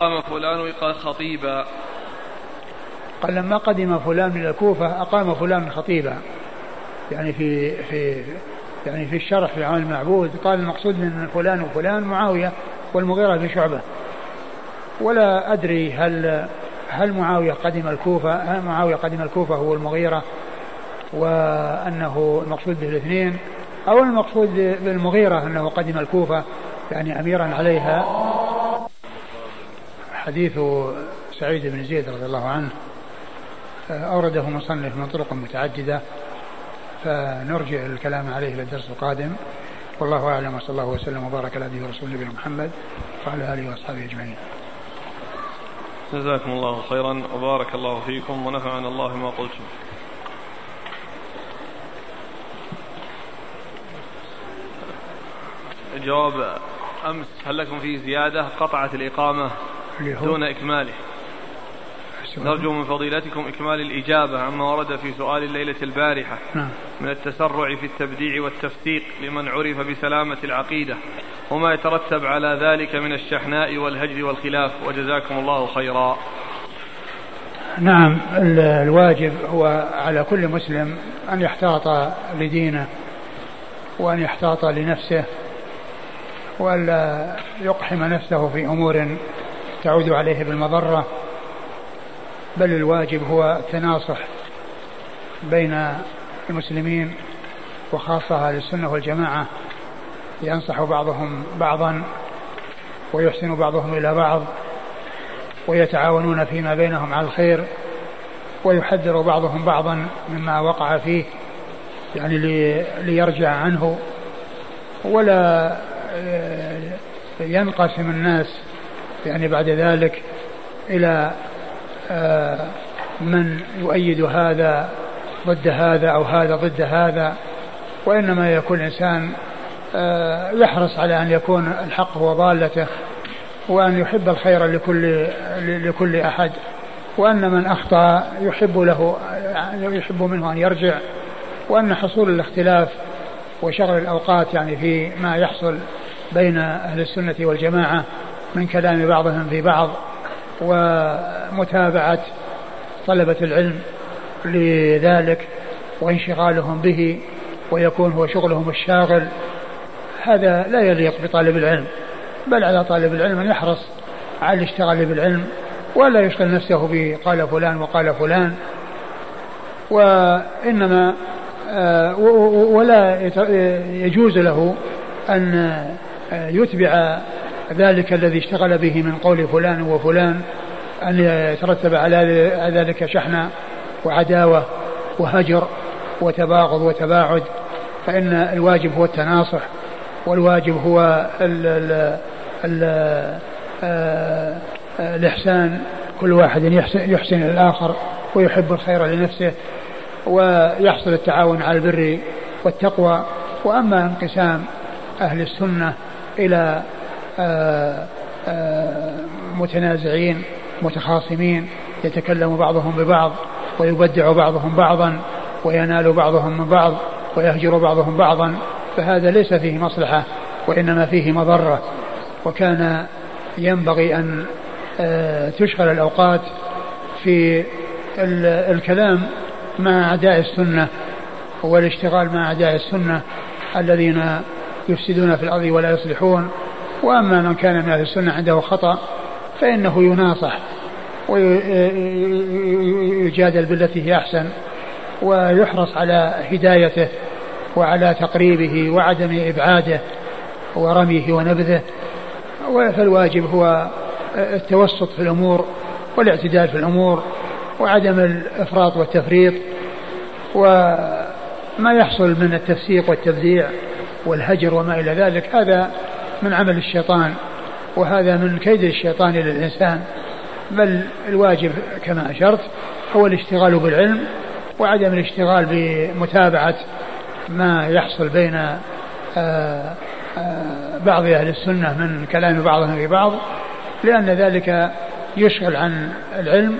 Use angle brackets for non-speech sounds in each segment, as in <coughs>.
قام فلان خطيبا. قال لما قدم فلان من الكوفة أقام فلان خطيبا. يعني في في يعني في الشرح في عمل المعبود قال المقصود من فلان وفلان معاوية والمغيرة بن شعبة. ولا أدري هل هل معاوية قدم الكوفة هل معاوية قدم الكوفة هو المغيرة وأنه المقصود به الاثنين أو المقصود بالمغيرة أنه قدم الكوفة يعني أميرا عليها حديث سعيد بن زيد رضي الله عنه أورده مصنف من طرق متعددة فنرجع الكلام عليه في الدرس القادم. والله أعلم وصلى الله وسلم وبارك على نبينا ورسول نبينا محمد وعلى آله وأصحابه أجمعين. جزاكم الله خيرا وبارك الله فيكم ونفعنا الله ما قلتم. جواب أمس هل لكم فيه زيادة؟ قطعت الإقامة. دون إكماله. نرجو من فضيلتكم إكمال الإجابة عما ورد في سؤال الليلة البارحة. نعم. من التسرع في التبديع والتفتيق لمن عرف بسلامة العقيدة. وما يترتب على ذلك من الشحناء والهجر والخلاف. وجزاكم الله خيرا. نعم الواجب هو على كل مسلم أن يحتاط لدينه وأن يحتاط لنفسه وألا يقحم نفسه في أمور تعود عليه بالمضرة بل الواجب هو التناصح بين المسلمين وخاصة أهل السنة والجماعة ينصح بعضهم بعضا ويحسن بعضهم إلى بعض ويتعاونون فيما بينهم على الخير ويحذر بعضهم بعضا مما وقع فيه يعني ليرجع عنه ولا ينقسم الناس يعني بعد ذلك إلى آه، من يؤيد هذا ضد هذا أو هذا ضد هذا وإنما يكون الإنسان آه، يحرص على أن يكون الحق هو ضالته وأن يحب الخير لكل لكل أحد وأن من أخطأ يحب له يحب منه أن يرجع وأن حصول الاختلاف وشغل الأوقات يعني في ما يحصل بين أهل السنة والجماعة من كلام بعضهم في بعض ومتابعة طلبة العلم لذلك وانشغالهم به ويكون هو شغلهم الشاغل. هذا لا يليق بطالب العلم بل على طالب العلم أن يحرص على الاشتغال بالعلم ولا يشغل نفسه بقال فلان وقال فلان. وإنما آه، ولا يجوز له أن آه، يتبع ذلك الذي اشتغل به من قول فلان وفلان أن يترتب على ذلك شحنة وعداوة وهجر وتباغض وتباعد فإن الواجب هو التناصح والواجب هو ال ال ال آه، الإحسان كل واحد يحسن, يحسن الآخر ويحب الخير لنفسه ويحصل التعاون على البر والتقوى. وأما انقسام أهل السنة إلى متنازعين متخاصمين يتكلم بعضهم ببعض ويبدع بعضهم بعضا وينال بعضهم من بعض ويهجر بعضهم بعضا فهذا ليس فيه مصلحة وإنما فيه مضرة. وكان ينبغي أن آه، تشغل الأوقات في الكلام مع أعداء السنة والاشتغال مع أعداء السنة الذين يفسدون في الأرض ولا يصلحون. وأما من كان من أهل السنة عنده خطأ فإنه يناصح ويجادل بالتي هي أحسن ويحرص على هدايته وعلى تقريبه وعدم إبعاده ورميه ونبذه. فالواجب هو التوسط في الأمور والاعتدال في الأمور وعدم الإفراط والتفريط. وما يحصل من التفسيق والتبديع والهجر وما إلى ذلك هذا من عمل الشيطان وهذا من كيد الشيطان للإنسان بل الواجب كما أشرت هو الاشتغال بالعلم وعدم الاشتغال بمتابعة ما يحصل بين آه، آه، بعض أهل السنة من كلام بعضهم في بعض لأن ذلك يشغل عن العلم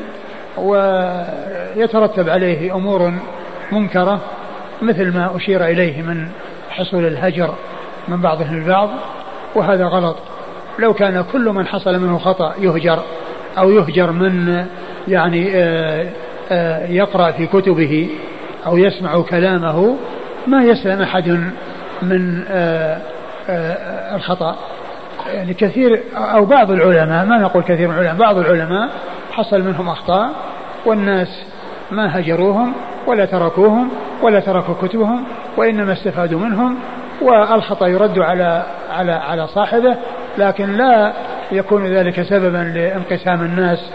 ويترتب عليه أمور منكرة مثل ما أشير إليه من حصول الهجر من بعضهم البعض. وهذا غلط. لو كان كل من حصل منه خطأ يهجر أو يهجر من يعني آه، آه، يقرأ في كتبه أو يسمع كلامه ما يسلم أحد من آه، الخطأ. يعني كثير أو بعض العلماء ما نقول كثير من العلماء بعض العلماء حصل منهم أخطاء والناس ما هجروهم ولا تركوهم ولا تركوا كتبهم وإنما استفادوا منهم والخطأ يرد على على على صاحبه لكن لا يكون ذلك سببا لانقسام الناس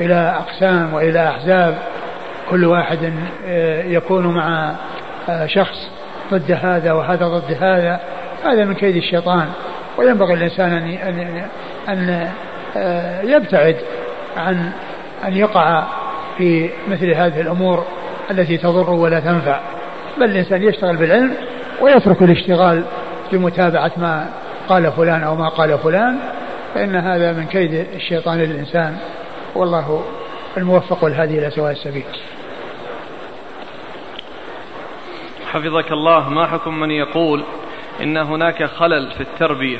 إلى أقسام وإلى أحزاب. كل واحد آه، يكون مع آه، شخص ضد هذا وهذا ضد هذا. هذا من كيد الشيطان. وينبغي الإنسان أن أن أن آه، يبتعد عن أن يقع في مثل هذه الأمور التي تضر ولا تنفع. بل الإنسان يشتغل بالعلم ويترك الاشتغال بمتابعة ما قال فلان أو ما قال فلان فإن هذا من كيد الشيطان للإنسان. والله الموفق والهادي إلى سواء السبيل. حفظك الله ما حكم من يقول إن هناك خلل في التربية؟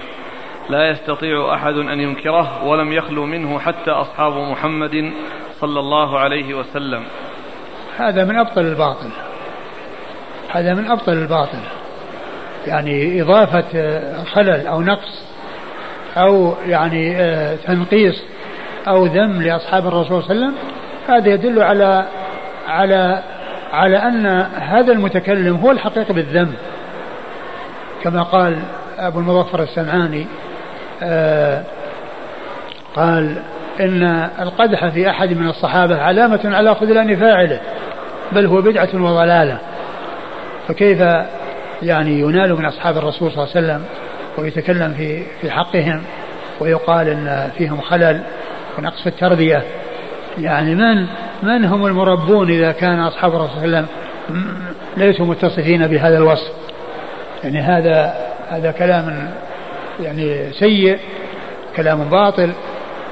لا يستطيع أحد أن ينكره ولم يخلو منه حتى أصحاب محمد صلى الله عليه وسلم. هذا من أبطل الباطل. هذا من أبطل الباطل. يعني إضافة خلل أو نقص أو يعني آه، تنقيص أو ذم لأصحاب الرسول صلى الله عليه وسلم هذا يدل على على على أن هذا المتكلم هو الحقيقة بالذم. كما قال أبو المظفر السمعاني آه قال إن القدح في أحد من الصحابة علامة على خذلان فاعله بل هو بدعة وضلالة. فكيف يعني ينال من أصحاب الرسول صلى الله عليه وسلم ويتكلم في في حقهم ويقال إن فيهم خلل ونقص في التربية. يعني من من هم المربون إذا كان أصحاب الرسول صلى الله عليه وسلم؟ ليسوا متصفين بهذا الوصف. يعني هذا هذا كلام يعني سيء كلام باطل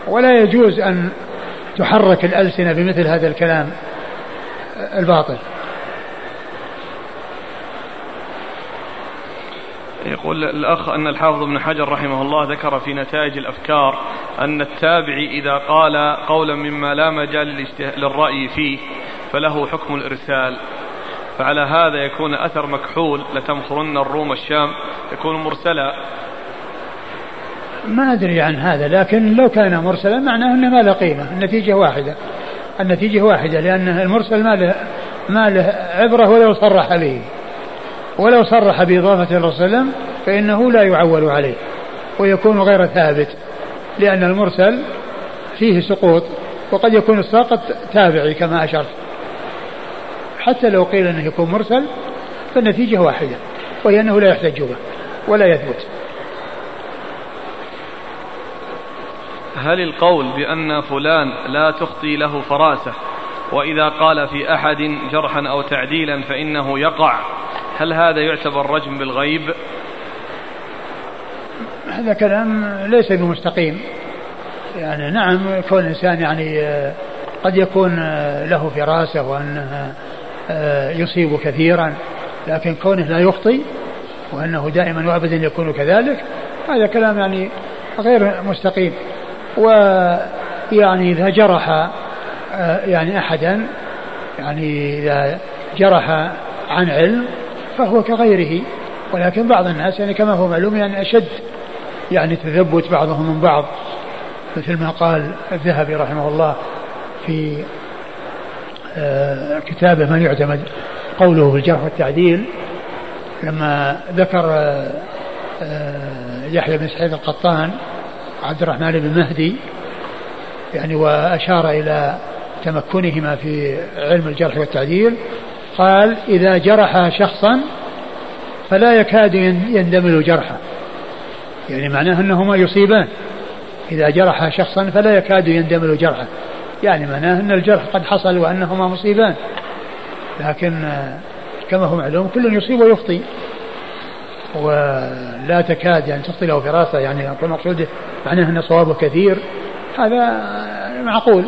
ولا يجوز أن تحرك الألسنة بمثل هذا الكلام الباطل. يقول الأخ أن الحافظ ابن حجر رحمه الله ذكر في نتائج الأفكار أن التابعي إذا قال قولا مما لا مجال للرأي فيه فله حكم الإرسال. فعلى هذا يكون أثر مكحول لتمخرن الروم الشام يكون مرسلا. ما أدري عن هذا لكن لو كان مرسلا معناه أنه ما له قيمة النتيجة واحدة. النتيجة واحدة لأن المرسل ما له ما له عبرة ولو صرح به. ولو صرح بإضافة الرسول صلى الله عليه وسلم فإنه لا يعول عليه ويكون غير ثابت لأن المرسل فيه سقوط وقد يكون الساقط تابعي كما أشرت. حتى لو قيل أنه يكون مرسل فالنتيجة واحدة وهي أنه لا يحتج به ولا يثبت. هل القول بأن فلان لا تخطي له فراسة وإذا قال في أحد جرحا أو تعديلا فإنه يقع هل هذا يعتبر رجم بالغيب؟ هذا كلام ليس بمستقيم يعني نعم كون الإنسان يعني آه، قد يكون آه، له فراسة وأنه آه، يصيب كثيرا لكن كونه لا يخطي وأنه دائما وأبدا يكون كذلك هذا كلام يعني غير مستقيم. ويعني إذا جرح يعني أحدا يعني إذا جرح عن علم فهو كغيره. ولكن بعض الناس يعني كما هو معلوم يعني أشد يعني تثبت بعضهم من بعض. مثل ما قال الذهبي رحمه الله في آه، كتابه من يعتمد قوله في الجرح والتعديل لما ذكر آه، يحيى بن سعيد القطان عبد الرحمن بن مهدي يعني وأشار إلى تمكنهما في علم الجرح والتعديل قال إذا جرح شخصا فلا يكاد يندمل جرحه. يعني معناه أنهما يصيبان. إذا جرح شخصا فلا يكاد يندمل جرحه. يعني معناه أن الجرح قد حصل وأنهما مصيبان. لكن كما هو معلوم كل يصيب ويخطي. ولا تكاد يعني تخطي له فراسة. يعني المقصود معناه أن صوابه كثير. هذا معقول.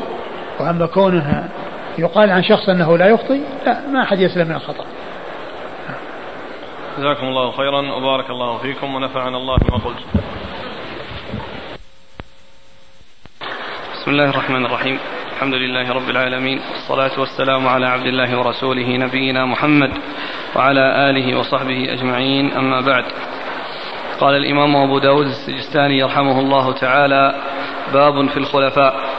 وأما كونه يقال عن شخص أنه لا يخطي لا ما أحد يسلم من الخطأ. جزاكم الله خيرا وبارك الله فيكم ونفعنا الله بما قلت. بسم الله الرحمن الرحيم. الحمد لله رب العالمين والصلاة والسلام على عبد الله ورسوله نبينا محمد وعلى آله وصحبه أجمعين أما بعد. قال الإمام أبو داود السجستاني يرحمه الله تعالى باب في الخلفاء.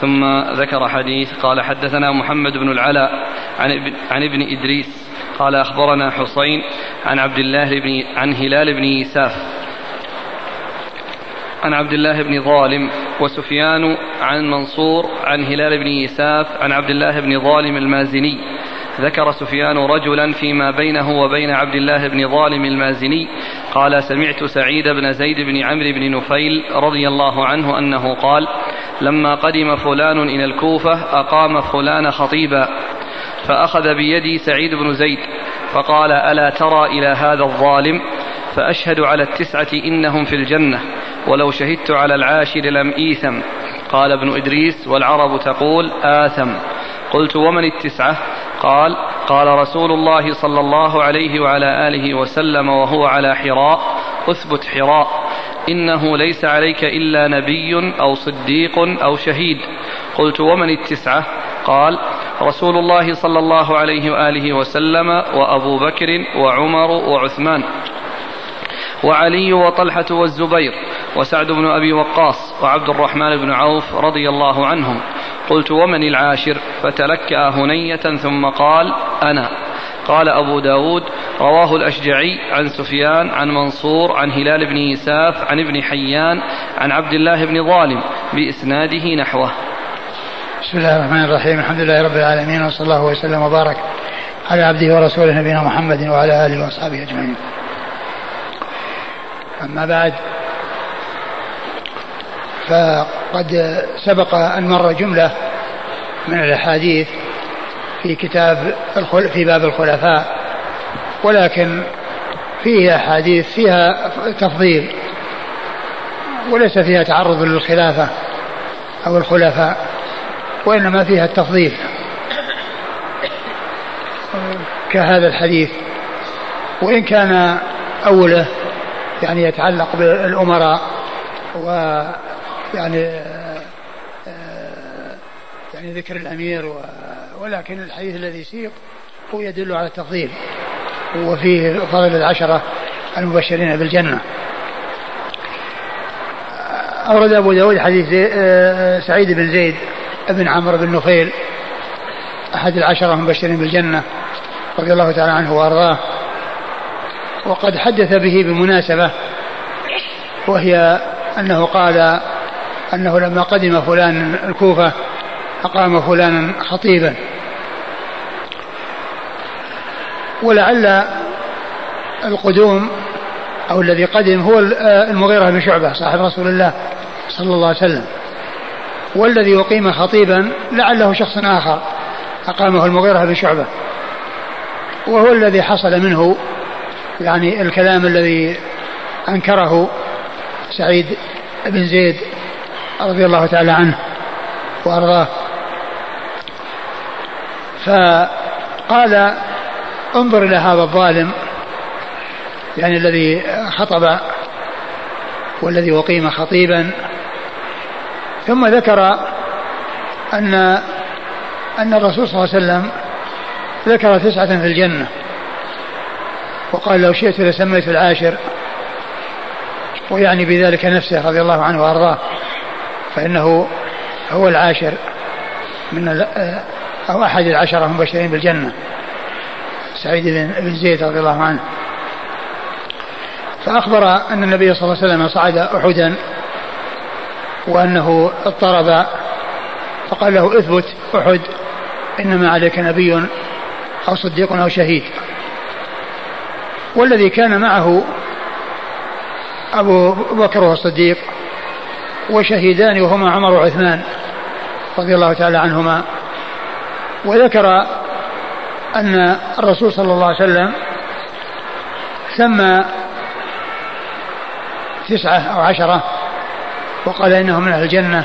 ثم ذكر حديث قال حدثنا محمد بن العلاء عن ابن, عن ابن إدريس قال أخبرنا حسين عن عبد الله بن عن هلال بن يساف عن عبد الله بن ظالم وسفيان عن منصور عن هلال بن يساف عن عبد الله بن ظالم المازني. ذكر سفيان رجلا فيما بينه وبين عبد الله بن ظالم المازني قال سمعت سعيد بن زيد بن عمرو بن نفيل رضي الله عنه أنه قال لما قدم فلان إلى الكوفة أقام فلان خطيبا فأخذ بيدي سعيد بن زيد فقال ألا ترى إلى هذا الظالم فأشهد على التسعة إنهم في الجنة ولو شهدت على العاشر لم إيثم قال ابن إدريس والعرب تقول آثم قلت ومن التسعة قال قال رسول الله صلى الله عليه وعلى آله وسلم وهو على حراء اثبت حراء إنه ليس عليك إلا نبي أو صديق أو شهيد. قلت ومن التسعة؟ قال رسول الله صلى الله عليه وآله وسلم وأبو بكر وعمر وعثمان وعلي وطلحة والزبير وسعد بن أبي وقاص وعبد الرحمن بن عوف رضي الله عنهم. قلت ومن العاشر فتلكأ هنية ثم قال أنا. قال أبو داود رواه الأشجعي عن سفيان عن منصور عن هلال بن يساف عن ابن حيان عن عبد الله بن ظالم بإسناده نحوه. بسم الله الرحمن الرحيم. الحمد لله رب العالمين وصلى الله وسلم وبارك على عبده ورسوله نبينا محمد وعلى آله وأصحابه أجمعين. أما بعد فقد سبق أن مر جملة من الأحاديث في كتاب في باب الخلفاء ولكن فيه أحاديث فيها تفضيل وليس فيها تعرض للخلافة أو الخلفاء وإنما فيها التفضيل. كهذا الحديث. وإن كان أوله يعني يتعلق بالأمراء و يعني آه، يعني ذكر الأمير ولكن الحديث الذي سيق هو يدل على التفضيل. وفيه فضل العشرة المبشرين بالجنة. أورد أبو داود حديث آه، سعيد بن زيد بن عمرو بن نفيل أحد العشرة المبشرين بالجنة رضي الله تعالى عنه وأرضاه. وقد حدث به بمناسبة وهي أنه قال أنه لما قدم فلان الكوفة أقام فلانا خطيبا. ولعل القدوم أو الذي قدم هو المغيرة بن شعبة صاحب رسول الله صلى الله عليه وسلم. والذي أقيم خطيبا لعله شخص آخر أقامه المغيرة بن شعبة. وهو الذي حصل منه يعني الكلام الذي أنكره سعيد بن زيد رضي الله تعالى عنه وأرضاه. فقال انظر إلى هذا الظالم يعني الذي خطب والذي أقيم خطيبا. ثم ذكر أن أن الرسول صلى الله عليه وسلم ذكر تسعة في الجنة وقال لو شئت لسميت العاشر ويعني بذلك نفسه رضي الله عنه وأرضاه. فإنه هو العاشر من أو أحد العشرة المبشرين بالجنة. سعيد بن زيد رضي الله عنه. فأخبر أن النبي صلى الله عليه وسلم صعد أحدا وأنه اضطرب فقال له اثبت أحد إنما عليك نبي أو صديق أو شهيد. والذي كان معه أبو بكر والصديق وشهيدان وهما عمر وعثمان رضي الله تعالى عنهما. وذكر أن الرسول صلى الله عليه وسلم سمى تسعة أو عشرة وقال إنهم من أهل الجنة.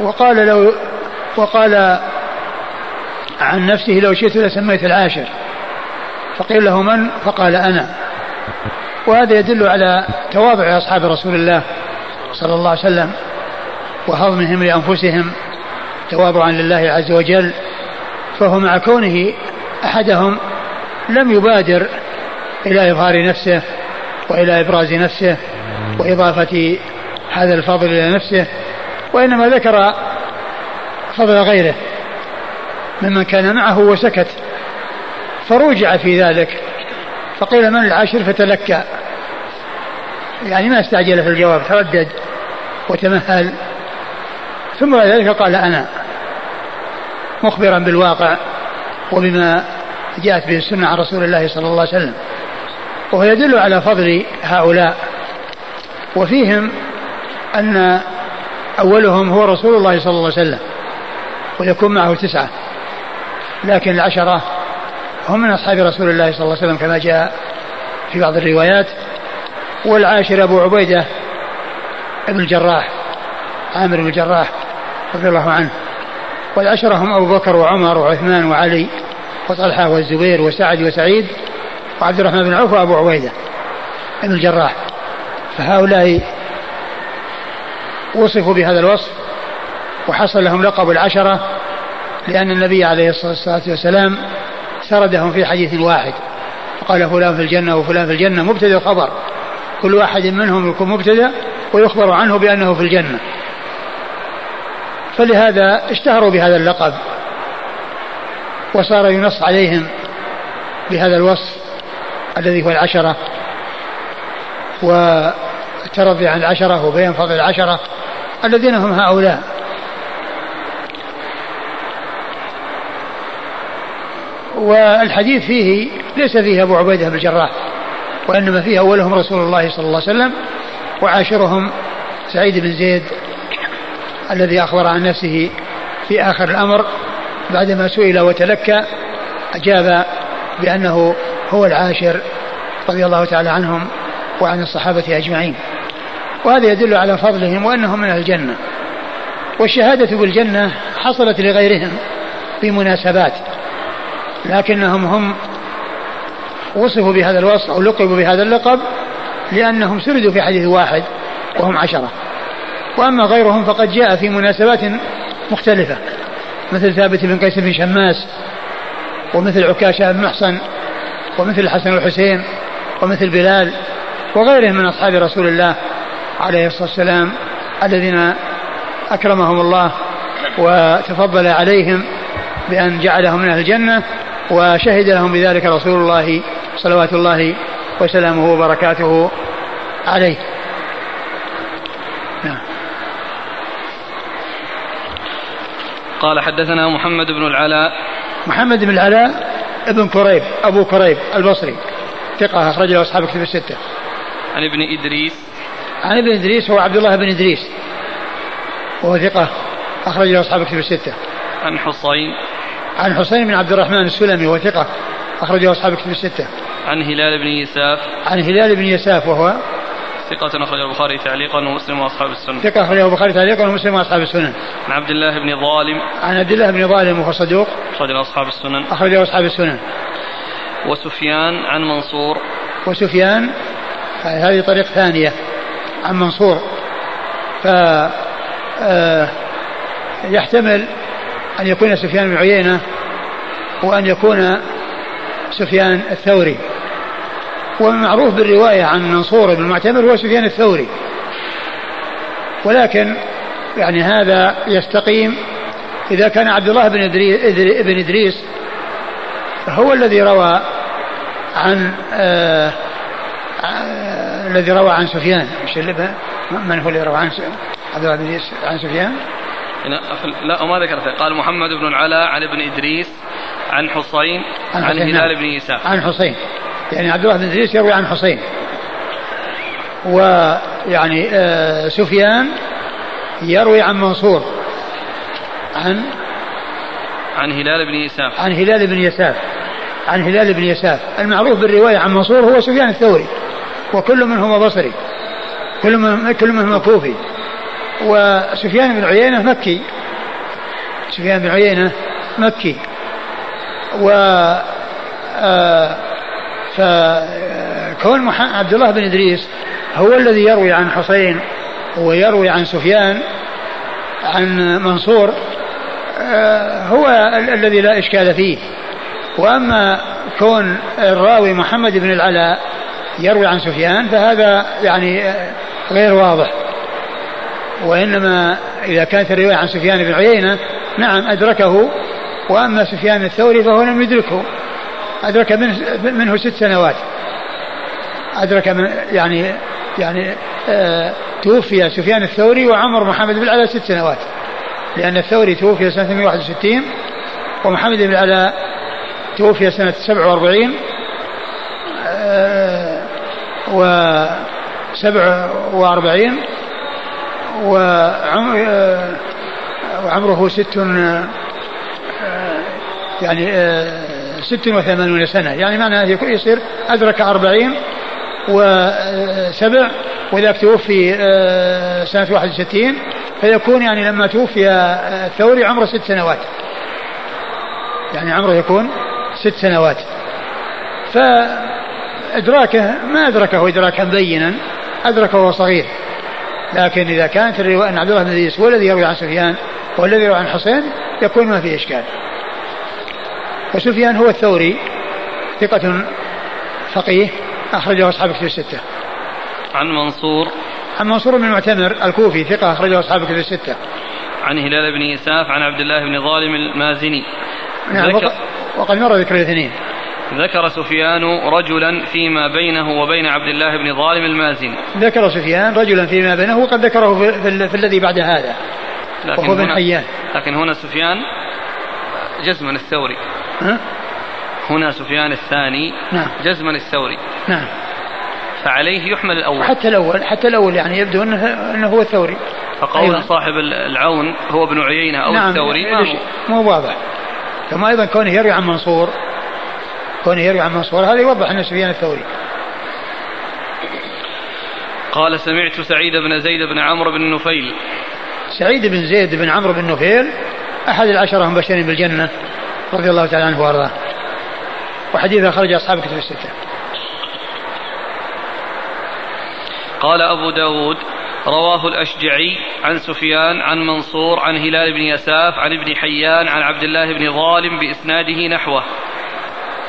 وقال لو وقال عن نفسه لو شئت لسميت العاشر. فقيل له من؟ فقال أنا. وهذا يدل على تواضع أصحاب رسول الله صلى الله عليه وسلم وهضمهم لأنفسهم تواضعا لله عز وجل. فهو مع كونه أحدهم لم يبادر إلى إظهار نفسه وإلى إبراز نفسه وإضافة هذا الفضل إلى نفسه وإنما ذكر فضل غيره ممن كان معه وسكت فروجع في ذلك. فقيل من العاشر فتلكى يعني ما استعجل في الجواب تردد وتمهل. ثم بعد ذلك قال أنا مخبرا بالواقع وبما جاءت به السنة عن رسول الله صلى الله عليه وسلم. وهو يدل على فضل هؤلاء. وفيهم أن أولهم هو رسول الله صلى الله عليه وسلم ويكون معه تسعة. لكن العشرة هم من أصحاب رسول الله صلى الله عليه وسلم كما جاء في بعض الروايات والعاشر أبو عبيدة ابن الجراح عامر بن الجراح رضي الله عنه والعشرة هم أبو بكر وعمر وعثمان وعلي وطلحة والزبير وسعد وسعيد وعبد الرحمن بن عوف وأبو عبيدة ابن الجراح. فهؤلاء وصفوا بهذا الوصف وحصل لهم لقب العشرة لأن النبي عليه الصلاة والسلام سردهم في حديث واحد وقال فلان في الجنة وفلان في الجنة مبتدأ خبر. كل واحد منهم يكون مبتدأ ويخبر عنه بأنه في الجنة. فلهذا اشتهروا بهذا اللقب وصار ينص عليهم بهذا الوصف الذي هو العشرة والترضي عن العشرة وبيان فضل العشرة الذين هم هؤلاء. والحديث فيه ليس فيه أبو عبيدة بن الجراح وإنما فيه أولهم رسول الله صلى الله عليه وسلم وعاشرهم سعيد بن زيد الذي أخبر عن نفسه في آخر الأمر. بعدما سئل وتلكى أجاب بأنه هو العاشر رضي الله تعالى عنهم وعن الصحابة أجمعين. وهذا يدل على فضلهم وأنهم من الجنة. والشهادة بالجنة حصلت لغيرهم في مناسبات. لكنهم هم وصفوا بهذا الوصف أو لقبوا بهذا اللقب لأنهم سردوا في حديث واحد وهم عشرة. وأما غيرهم فقد جاء في مناسبات مختلفة مثل ثابت بن قيس بن شماس ومثل عكاشة بن محصن ومثل الحسن والحسين ومثل بلال وغيرهم من أصحاب رسول الله عليه الصلاة والسلام الذين أكرمهم الله وتفضل عليهم بأن جعلهم من أهل الجنة. وشهد لهم بذلك رسول الله صلوات الله وسلامه وبركاته عليه. نعم. قال حدثنا محمد بن العلاء. محمد بن العلاء ابن كريب أبو كريب البصري ثقة أخرج له أصحاب كتب الستة. عن ابن إدريس. عن ابن إدريس هو عبد الله بن إدريس. وهو ثقة أخرج له أصحاب كتب الستة. عن حصين. عن حسين بن عبد الرحمن السلمي وهو ثقة أخرجه أصحاب كتب الستة. عن هلال بن يساف. عن هلال بن يساف وهو ثقة أخرجه البخاري تعليقا ومسلم وأصحاب السنة. ثقة أخرجه البخاري تعليقا ومسلم وأصحاب السنن عن عبد الله بن ظالم. عن عبد الله بن ظالم وهو صدوق أخرجه أصحاب السنن أخرجه أصحاب السنن وسفيان عن منصور. وسفيان هذه طريق ثانية عن منصور. ف آه، يحتمل أن يكون سفيان بن عيينة وأن يكون سفيان الثوري. والمعروف بالرواية عن منصور بن المعتمر هو سفيان الثوري. ولكن يعني هذا يستقيم إذا كان عبد الله بن إدريس, بن إدريس هو الذي روى عن آه آه الذي روى عن سفيان. من هو الذي روى عن عبد الله بن إدريس عن سفيان؟ لا وما ذكرت. قال محمد بن العلاء عن ابن إدريس عن حصين عن, عن هلال نعم. بن عيسى عن حصين. يعني عبد الله بن إدريس يروي عن حصين. ويعني آه سفيان يروي عن منصور عن عن هلال بن يساف عن هلال بن يساف عن هلال بن يساف المعروف بالرواية عن منصور هو سفيان الثوري وكل منهما بصري كل من كل منهما كوفي. وسفيان بن عيينة مكي. سفيان بن عيينة مكي. و آه، فكون عبد الله بن إدريس هو الذي يروي عن حسين ويروي عن سفيان عن منصور آه، هو الذي لا إشكال فيه. وأما كون الراوي محمد بن العلاء يروي عن سفيان فهذا يعني غير واضح. وإنما إذا كانت الرواية عن سفيان بن عيينة نعم أدركه وأما سفيان الثوري فهو لم يدركه. أدرك منه, منه ست سنوات. أدرك من يعني يعني آه توفي سفيان الثوري وعمر محمد بن العلاء ست سنوات. لأن الثوري توفي سنة 161 ومحمد بن العلاء توفي سنة 47 آه و 47 آه، وعمره ست آه، يعني آه، ست وثمانون سنة. يعني معنى يصير أدرك أربعين وسبع وإذا توفي سنة 61 فيكون يعني لما توفي الثوري عمره ست سنوات. يعني عمره يكون ست سنوات. فإدراكه ما أدركه إدراكا بينا أدركه وهو صغير. لكن إذا كانت الرواية أن عبد الله بن إدريس هو الذي يروي عن سفيان والذي يروي عن حسين يكون ما في إشكال. وسفيان هو الثوري ثقة فقيه أخرجه أصحاب كتب الستة. عن منصور. عن منصور بن المعتمر الكوفي ثقة أخرجه أصحاب كتب الستة. عن هلال بن إساف عن عبد الله بن ظالم المازني. نعم وقد مر ذكر الاثنين. ذكر سفيان رجلا فيما بينه وبين عبد الله بن ظالم المازني ذكر سفيان رجلا فيما بينه وقد ذكره في, في, في الذي بعد هذا. لكن وهو بن حيان. لكن هنا سفيان جزما الثوري. ها؟ هنا سفيان الثاني نعم. جزما الثوري. نعم. فعليه يحمل الأول. حتى الأول حتى الأول يعني يبدو أنه, أنه هو الثوري. فقول أيوة. صاحب العون هو ابن عيينة أو نعم الثوري ما مو واضح. ثم أيضا كونه يروي عن منصور. كونه يروي عن منصور هذا يوضح أنه سفيان الثوري. قال سمعت سعيد بن زيد بن عمرو بن نفيل. سعيد بن زيد بن عمرو بن نفيل أحد العشرة المبشرين بالجنة رضي الله تعالى عنه وأرضاه. وحديث أخرج أصحاب كتب الستة. قال أبو داود رواه الأشجعي عن سفيان عن منصور عن هلال بن يساف عن ابن حيان عن عبد الله بن ظالم بإسناده نحوه.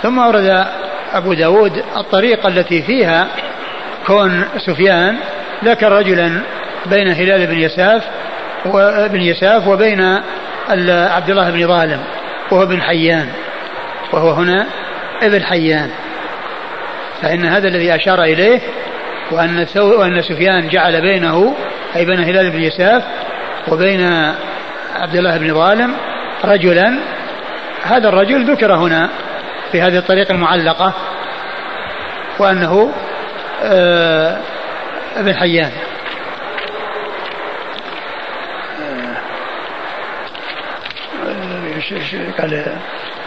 ثم ورد أبو داود الطريقة التي فيها كون سفيان ذكر رجلا بين هلال بن يساف وابن يساف وبين عبد الله بن ظالم وهو ابن حيان وهو هنا ابن حيان. فإن هذا الذي أشار إليه وأن وأن سفيان جعل بينه أي بين هلال بن يساف وبين عبد الله بن ظالم رجلا هذا الرجل ذكر هنا في هذه الطريقة المعلقة وأنه آه ابن حيان. قال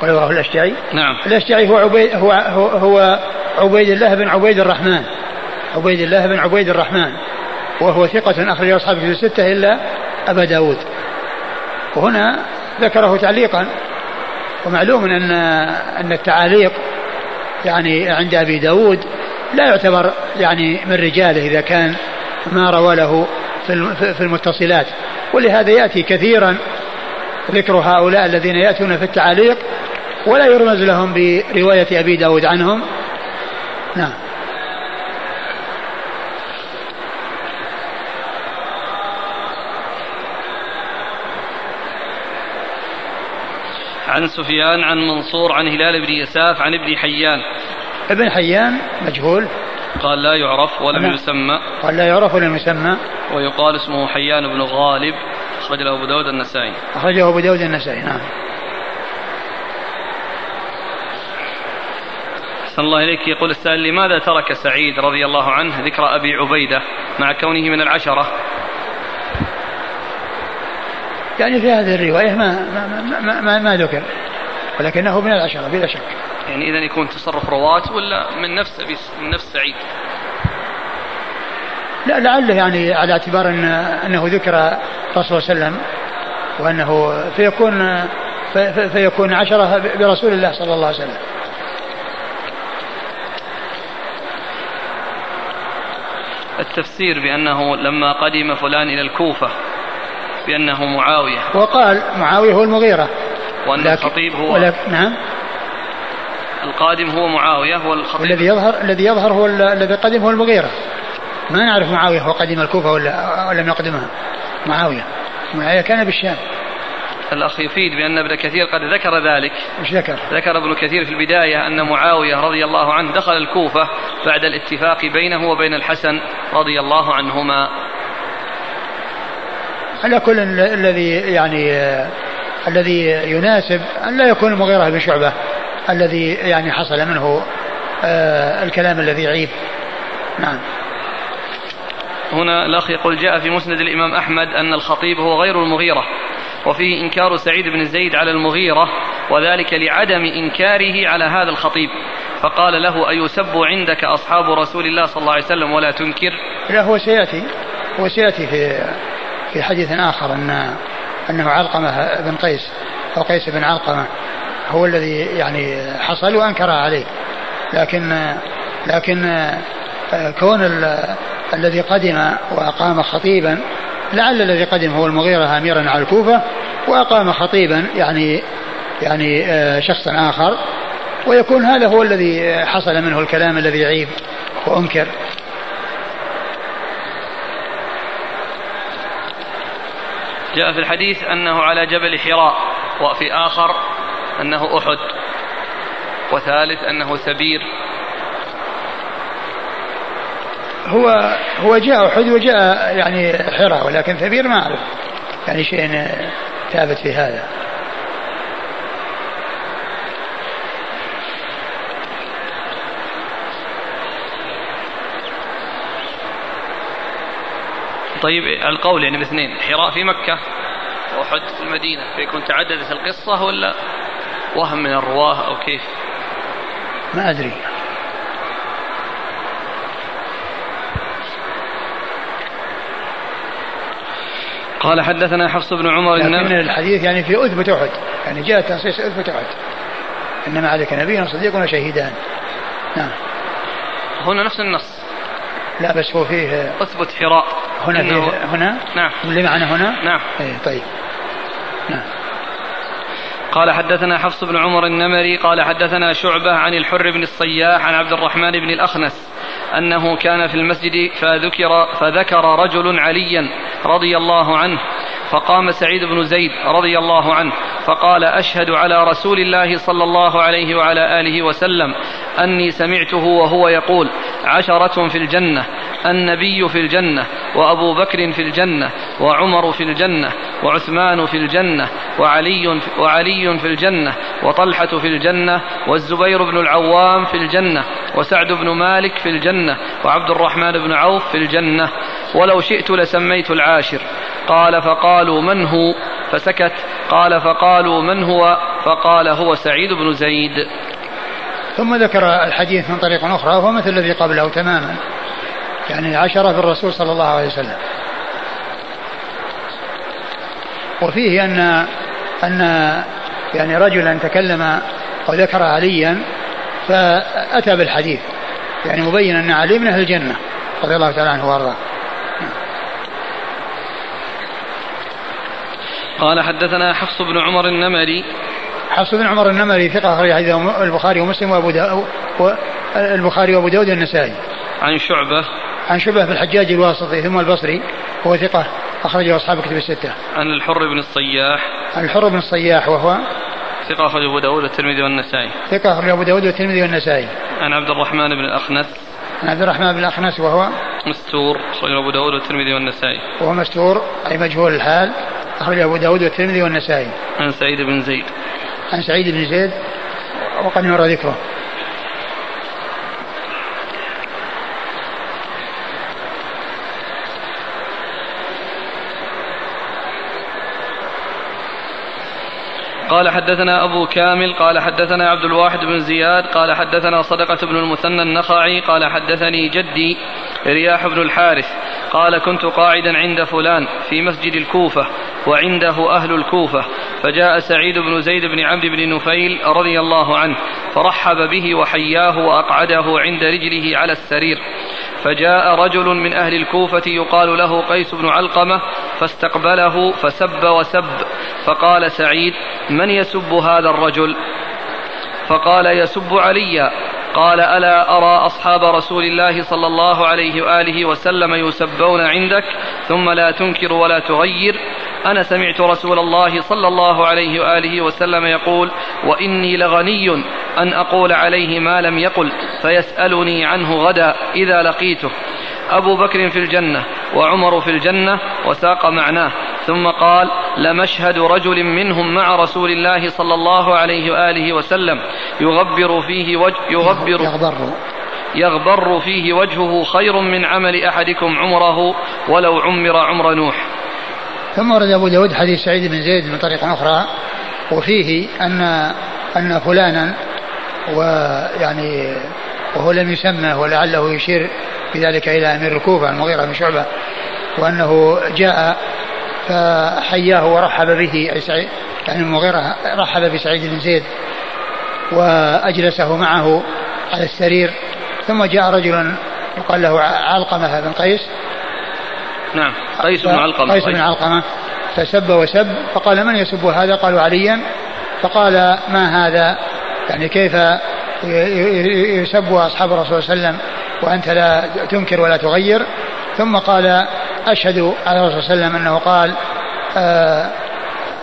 قال رواه الأشجعي؟ نعم. الأشجعي هو عبيد هو هو عبيد الله بن عبيد الرحمن. عبيد الله بن عبيد الرحمن. وهو ثقة أخرج أصحابه في الستة إلا أبا داود. وهنا ذكره تعليقا. ومعلوم أن أن التعاليق يعني عند أبي داود لا يعتبر يعني من رجاله إذا كان ما روى له في المتصلات. ولهذا يأتي كثيرا ذكر هؤلاء الذين يأتون في التعاليق ولا يرمز لهم برواية أبي داود عنهم. نعم. عن سفيان عن منصور عن هلال بن يساف عن ابن حيان. ابن حيان مجهول. قال لا يعرف ولم نعم. يسمى. قال لا يعرف ولم يسمى. ويقال اسمه حيان بن غالب. أخرجه أبو داود النسائي. أخرجه أبو داود النسائي نعم. أحسن الله إليك. يقول السائل لماذا ترك سعيد رضي الله عنه ذكر أبي عبيدة مع كونه من العشرة؟ يعني في هذه الرواية ما ما ما, ما, ما ذكر. ولكنه من العشرة بلا شك. يعني إذا يكون تصرف رواة ولا من نفس من نفس سعيد؟ لا لعله يعني على اعتبار أن أنه ذكر الرسول صلى الله عليه وسلم وأنه فيكون فيكون عشرة برسول الله صلى الله عليه وسلم. التفسير بأنه لما قدم فلان إلى الكوفة بأنه معاوية. وقال معاوية هو المغيرة. وأن الخطيب هو ولكن نعم. القادم هو معاوية هو الخطيب. الذي يظهر الذي يظهر هو الذي قدم هو المغيرة. ما نعرف معاوية هو قدم الكوفة ولا لم يقدمها. معاوية. معاوية كان بالشام. الأخ يفيد بأن ابن كثير قد ذكر ذلك. إيش ذكر؟ ذكر ابن كثير في البداية أن معاوية رضي الله عنه دخل الكوفة بعد الاتفاق بينه وبين الحسن رضي الله عنهما. على كل الذي يعني الذي يناسب أن لا يكون المغيرة بن شعبة الذي يعني حصل منه آه الكلام الذي يعيب. نعم. هنا الأخ يقول جاء في مسند الإمام أحمد أن الخطيب هو غير المغيرة وفيه إنكار سعيد بن زيد على المغيرة وذلك لعدم إنكاره على هذا الخطيب. فقال له أيسب عندك أصحاب رسول الله صلى الله عليه وسلم ولا تنكر؟ لا هو سيأتي هو سيأتي في في حديث آخر أن أنه علقمة بن قيس أو قيس بن علقمة هو الذي يعني حصل وأنكر عليه. لكن لكن كون الذي قدم وأقام خطيبا لعل الذي قدم هو المغيرة أميرا على الكوفة وأقام خطيبا يعني يعني شخصا آخر. ويكون هذا هو الذي حصل منه الكلام الذي يعيب وأنكر. جاء في الحديث أنه على جبل حراء وفي آخر أنه أحد وثالث أنه سبير هو هو جاء أحد وجاء يعني حراء ولكن سبير ما أعرف يعني شيء ثابت في هذا. طيب القول يعني باثنين حراء في مكة وأحد في المدينة. فيكون تعددت القصة ولا وهم من الرواه أو كيف؟ ما أدري. قال حدثنا حفص بن عمر لكن من الحديث يعني في أثبت أحد يعني جاء تنصيص أثبت أحد. إنما عليك نبي صديق وشهيدان. نعم. هنا نفس النص. لا بس هو فيه أثبت حراء. هنا فيه هنا؟ نعم. اللي معنا هنا؟ نعم. إيه طيب. نعم. قال حدثنا حفص بن عمر النمري قال حدثنا شعبة عن الحر بن الصياح عن عبد الرحمن بن الأخنس أنه كان في المسجد فذكر, فذكر رجل عليا رضي الله عنه فقام سعيد بن زيد رضي الله عنه فقال أشهد على رسول الله صلى الله عليه وعلى آله وسلم أني سمعته وهو يقول عشرة في الجنة النبي في الجنة وأبو بكر في الجنة وعمر في الجنة وعثمان في الجنة وعلي, وعلي في الجنة وطلحة في الجنة والزبير بن العوام في الجنة وسعد بن مالك في الجنة وعبد الرحمن بن عوف في الجنة. ولو شئت لسميت العاشر. قال فقالوا من هو؟ فسكت. قال فقالوا من هو؟ فقال هو سعيد بن زيد. ثم ذكر الحديث من طريق أخرى وهو مثل الذي قبله تماما. يعني عشرة بالرسول صلى الله عليه وسلم. وفيه أن أن يعني رجلا تكلم وذكر عليا فأتى بالحديث. يعني مبين أن علي من أهل الجنة رضي الله تعالى عنه وأرضاه. قال حدثنا حفص بن عمر النمري. حفص بن عمر النمري ثقة أخرج حديثه البخاري ومسلم وأبو داود البخاري وأبو داود والنسائي. عن شعبة عن شعبة بن الحجاج الواسطي ثم البصري هو ثقة أخرجه أصحاب كتب الستة. عن الحر بن الصياح. عن الحر بن الصياح وهو ثقة أخرج أبو داود والترمذي والنسائي. ثقة أخرج أبو داود والترمذي والنسائي. عن عبد الرحمن بن الأخنس. عن عبد الرحمن بن الأخنس وهو مستور أخرج أبو داود والترمذي والنسائي. وهو مستور أي مجهول الحال أخرج أبو داود والترمذي والنسائي. عن سعيد بن زيد. عن سعيد بن زيد وقد مر ذكره. قال حدثنا أبو كامل قال حدثنا عبد الواحد بن زياد قال حدثنا صدقة بن المثنى النخعي قال حدثني جدي رياح بن الحارث قال كنت قاعدا عند فلان في مسجد الكوفة وعنده أهل الكوفة فجاء سعيد بن زيد بن عمرو بن نفيل رضي الله عنه فرحب به وحياه وأقعده عند رجله على السرير فجاء رجل من أهل الكوفة يقال له قيس بن علقمة فاستقبله فسب وسب فقال سعيد من يسب هذا الرجل؟ فقال يسب عليا قال ألا أرى أصحاب رسول الله صلى الله عليه وآله وسلم يسبون عندك ثم لا تنكر ولا تغير؟ أنا سمعت رسول الله صلى الله عليه وآله وسلم يقول وإني لغني أن أقول عليه ما لم يقل فيسألني عنه غدا إذا لقيته. أبو بكر في الجنة وعمر في الجنة وساق معناه. ثم قال لمشهد رجل منهم مع رسول الله صلى الله عليه وآله وسلم يغبر فيه وجه يغبر يغبر. يغبر فيه وجهه خير من عمل أحدكم عمره ولو عمر عمر نوح. ثم ورد أبو داود حديث سعيد بن زيد من طريق أخرى وفيه أن أن فلانا ويعني وهو لم يسمى ولعله يشير بذلك إلى أمير الكوفة المغيرة بن شعبة وأنه جاء فحياه ورحب به يعني المغيرة رحب بسعيد بن زيد وأجلسه معه على السرير ثم جاء رجل يقال له علقمة بن قيس. نعم قيس بن علقمة قيس بن علقمة. فسب وسب فقال من يسب هذا؟ قالوا عليا. فقال ما هذا؟ يعني كيف يسب أصحاب الرسول صلى الله عليه وسلم؟ وأنت لا تنكر ولا تغير. ثم قال أشهد على الرسول صلى الله عليه وسلم أنه قال آه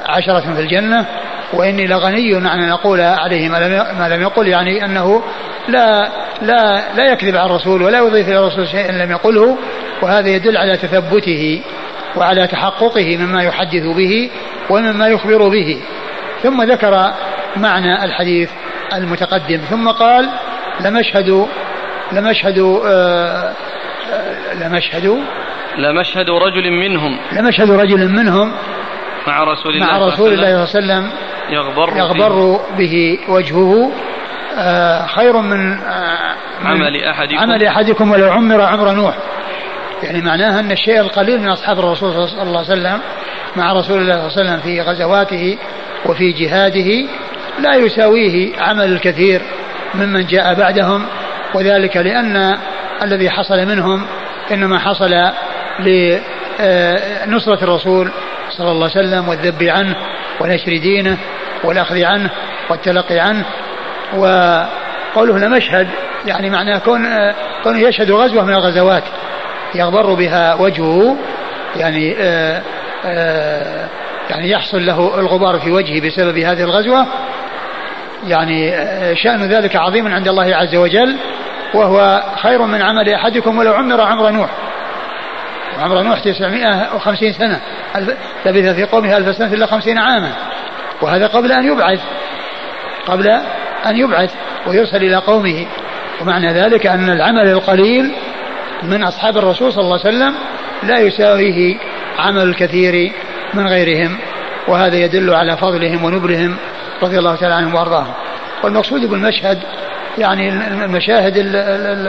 عشرة في الجنة وإني لغني عن أن أقول عليه ما لم ما لم يقل يعني أنه لا لا لا يكذب على الرسول ولا يضيف إلى الرسول شيئا لم يقله وهذا يدل على تثبته وعلى تحققه مما يحدث به ومما يخبر به. ثم ذكر معنى الحديث المتقدم ثم قال لمشهد لمشهد آه لمشهد لمشهد رجل منهم لمشهد رجل منهم مع رسول الله مع رسول الله صلى الله عليه وسلم يغبر, يغبر به وجهه. آه خير من آه عمل أحدكم. عمل أحدكم ولو عمر عمر نوح. يعني معناها أن الشيء القليل من أصحاب الرسول صلى الله عليه وسلم مع رسول الله صلى الله عليه وسلم في غزواته وفي جهاده لا يساويه عمل الكثير ممن جاء بعدهم. وذلك لأن الذي حصل منهم إنما حصل لنصرة الرسول صلى الله عليه وسلم والذب عنه ونشر دينه والأخذ عنه والتلقي عنه. وقوله لمشهد يعني معناه كون كونه يشهد غزوة من الغزوات يغبر بها وجهه يعني آآ آآ يعني يحصل له الغبار في وجهه بسبب هذه الغزوة. يعني شأن ذلك عظيم عند الله عز وجل وهو خير من عمل أحدكم ولو عمر عمر نوح. وعمر نوح 950 سنة. لبث في قومه ألف سنة إلا خمسين عاما. وهذا قبل أن يبعث. قبل أن يبعث ويرسل إلى قومه. ومعنى ذلك أن العمل القليل من أصحاب الرسول صلى الله عليه وسلم لا يساويه عمل الكثير من غيرهم. وهذا يدل على فضلهم ونبلهم رضي الله تعالى عنهم وأرضاهم. والمقصود بالمشهد يعني المشاهد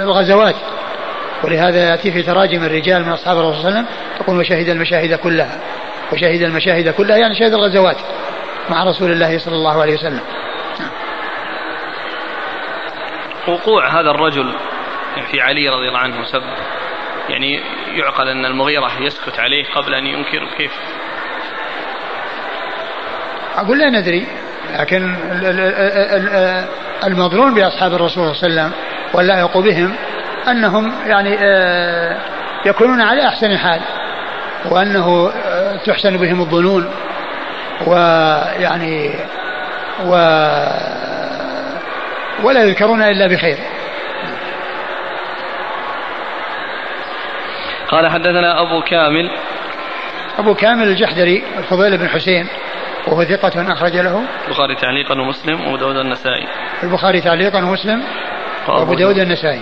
الغزوات. ولهذا يأتي في تراجم الرجال من أصحاب الرسول صلى الله عليه وسلم تقول وشهد المشاهد كلها وشهد المشاهد كلها يعني شهد الغزوات مع رسول الله صلى الله عليه وسلم وقوع هذا الرجل في علي رضي الله عنه سب يعني يعقل أن المغيرة يسكت عليه قبل أن ينكر كيف؟ أقول لا ندري لكن المظنون بأصحاب الرسول صلى الله عليه وسلم واللائق بهم أنهم يعني يكونون على أحسن حال وأنه تحسن بهم الظنون ويعني و ولا يذكرون إلا بخير. قال حدثنا أبو كامل. أبو كامل الجحدري الفضيل بن حسين وهو ثقة أخرج له. البخاري تعليقا ومسلم وأبو داود النسائي. البخاري تعليقا ومسلم وأبو داود. النسائي.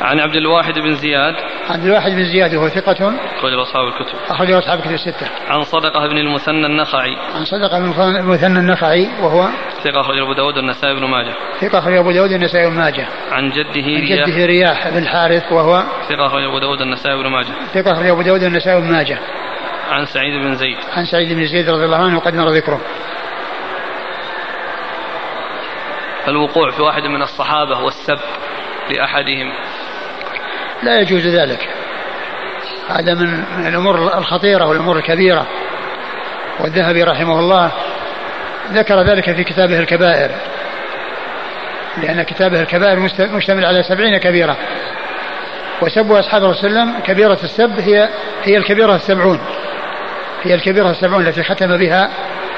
عن عبد الواحد بن زياد. عبد الواحد بن زياد وهو ثقة أخرج أصحاب الكتب. أخرج أصحاب الكتب الستة. عن صدقة بن المثنى النخعي. عن صدقة بن المثنى النخعي وهو ثقة أخرج أبو داود النسائي بن ماجه. ثقة أخرج أبو داود النسائي بن ماجه. عن جده عن رياح. جده رياح بن الحارث وهو ثقة أخرج أبو داود النسائي بن ماجه. ثقة أخرج أبو داود النسائي بن ماجه. عن سعيد بن زيد. عن سعيد بن زيد رضي الله عنه وقد مر ذكره. الوقوع في واحد من الصحابة والسب لأحدهم. لا يجوز ذلك. هذا من الأمور الخطيرة والأمور الكبيرة. والذهبي رحمه الله ذكر ذلك في كتابه الكبائر. لأن كتابه الكبائر مشتمل على سبعين كبيرة. وسب أصحاب رسول الله كبيرة السب هي هي الكبيرة السبعون. هي الكبيرة السبعون التي ختم بها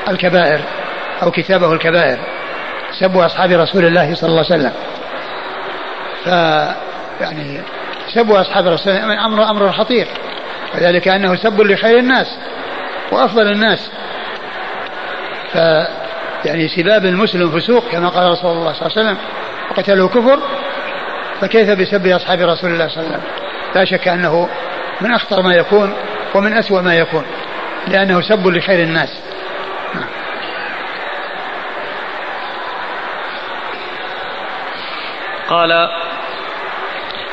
الكبائر أو كتابه الكبائر. سب أصحاب رسول الله صلى الله عليه وسلم. ف يعني سب أصحاب رسول الله أمر أمر خطير. وذلك أنه سب لخير الناس وأفضل الناس. ف يعني سباب المسلم فسوق كما قال رسول الله صلى الله عليه وسلم وقتله كفر فكيف بسب أصحاب رسول الله صلى الله عليه وسلم؟ لا شك أنه من أخطر ما يكون ومن أسوأ ما يكون لأنه سب لخير الناس. قال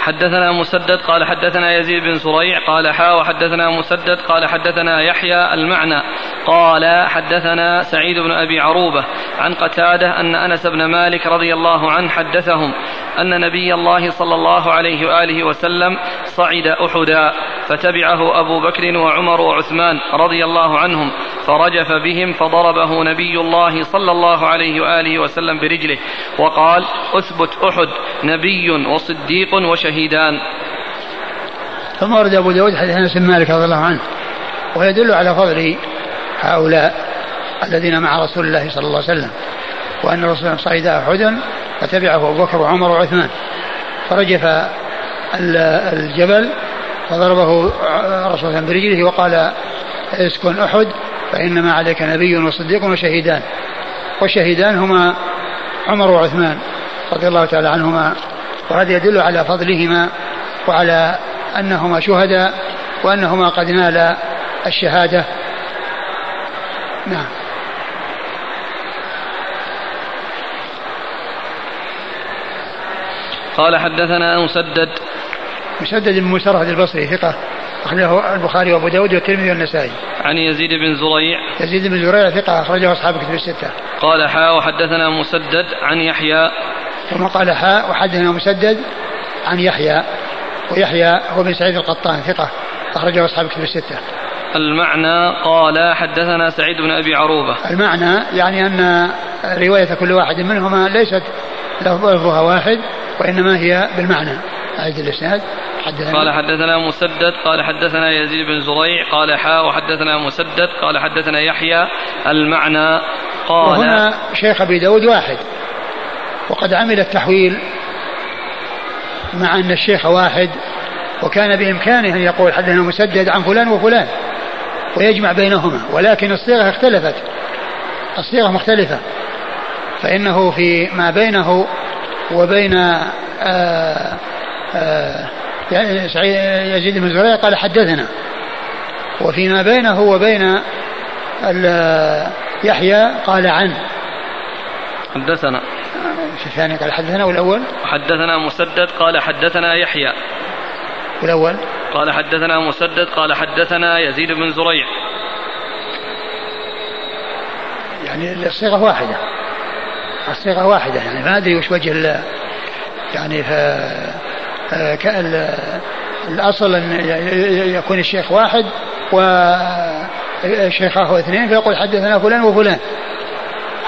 حدثنا مسدد قال حدثنا يزيد بن زريع قال حا وحدثنا مسدد قال حدثنا يحيى المعنى قال حدثنا سعيد بن أبي عروبة عن قتادة أن أنس بن مالك رضي الله عنه حدثهم أن نبي الله صلى الله عليه وآله وسلم صعد أحدا فتبعه أبو بكر وعمر وعثمان رضي الله عنهم فرجف بهم فضربه نبي الله صلى الله عليه وآله وسلم برجله وقال اثبت أحد نبي وصديق وشهيدان ثم ورد أبو داود حديث أنس بن مالك رضي الله عنه ويدل على فضل هؤلاء الذين مع رسول الله صلى الله عليه وسلم وأن الرسول صعد احدا فتبعه أبو بكر وعمر وعثمان. فرجف الجبل فضربه الرسول برجله وقال اسكن أحد فإنما عليك نبي وصديق وشهيدان. والشهيدان هما عمر وعثمان رضي الله تعالى عنهما. وهذا يدل على فضلهما وعلى أنهما شهداء وأنهما قد نال الشهادة نعم قال حدثنا مسدد مسدد بن مسرهد البصري ثقة أخرجه البخاري وأبو داود والترمذي والنسائي. عن يزيد بن زريع. يزيد بن زريع ثقة أخرجه أصحاب الكتب الستة. قال حاء وحدثنا مسدد عن يحيى. ثم قال حاء وحدثنا مسدد عن يحيى ويحيى هو بن سعيد القطان ثقة أخرجه أصحاب الكتب الستة. المعنى قال حدثنا سعيد بن أبي عروبة. المعنى يعني أن رواية كل واحد منهما ليست لفظها واحد وإنما هي بالمعنى أعد الإسناد حدثنا قال حدثنا مسدد قال حدثنا يزيد بن زريع قال حا وحدثنا مسدد قال حدثنا يحيى المعنى قال وهنا شيخ أبي داود واحد وقد عمل التحويل مع أن الشيخ واحد وكان بإمكانه أن يقول حدثنا مسدد عن فلان وفلان ويجمع بينهما ولكن الصيغة اختلفت الصيغة مختلفة فإنه في ما بينه وبين آآ آه، آآ آه، يزيد بن زريع قال حدثنا وفيما بينه وبين يحيى قال عن. حدثنا. الثاني قال حدثنا والأول؟ حدثنا مسدد قال حدثنا يحيى. والأول؟ قال حدثنا مسدد قال حدثنا يزيد بن زريع. يعني الصيغة واحدة. الصيغة واحدة يعني ما أدري وش وجه يعني ف الأصل أن يكون الشيخ واحد وشيخه اثنين فيقول حدثنا فلان وفلان.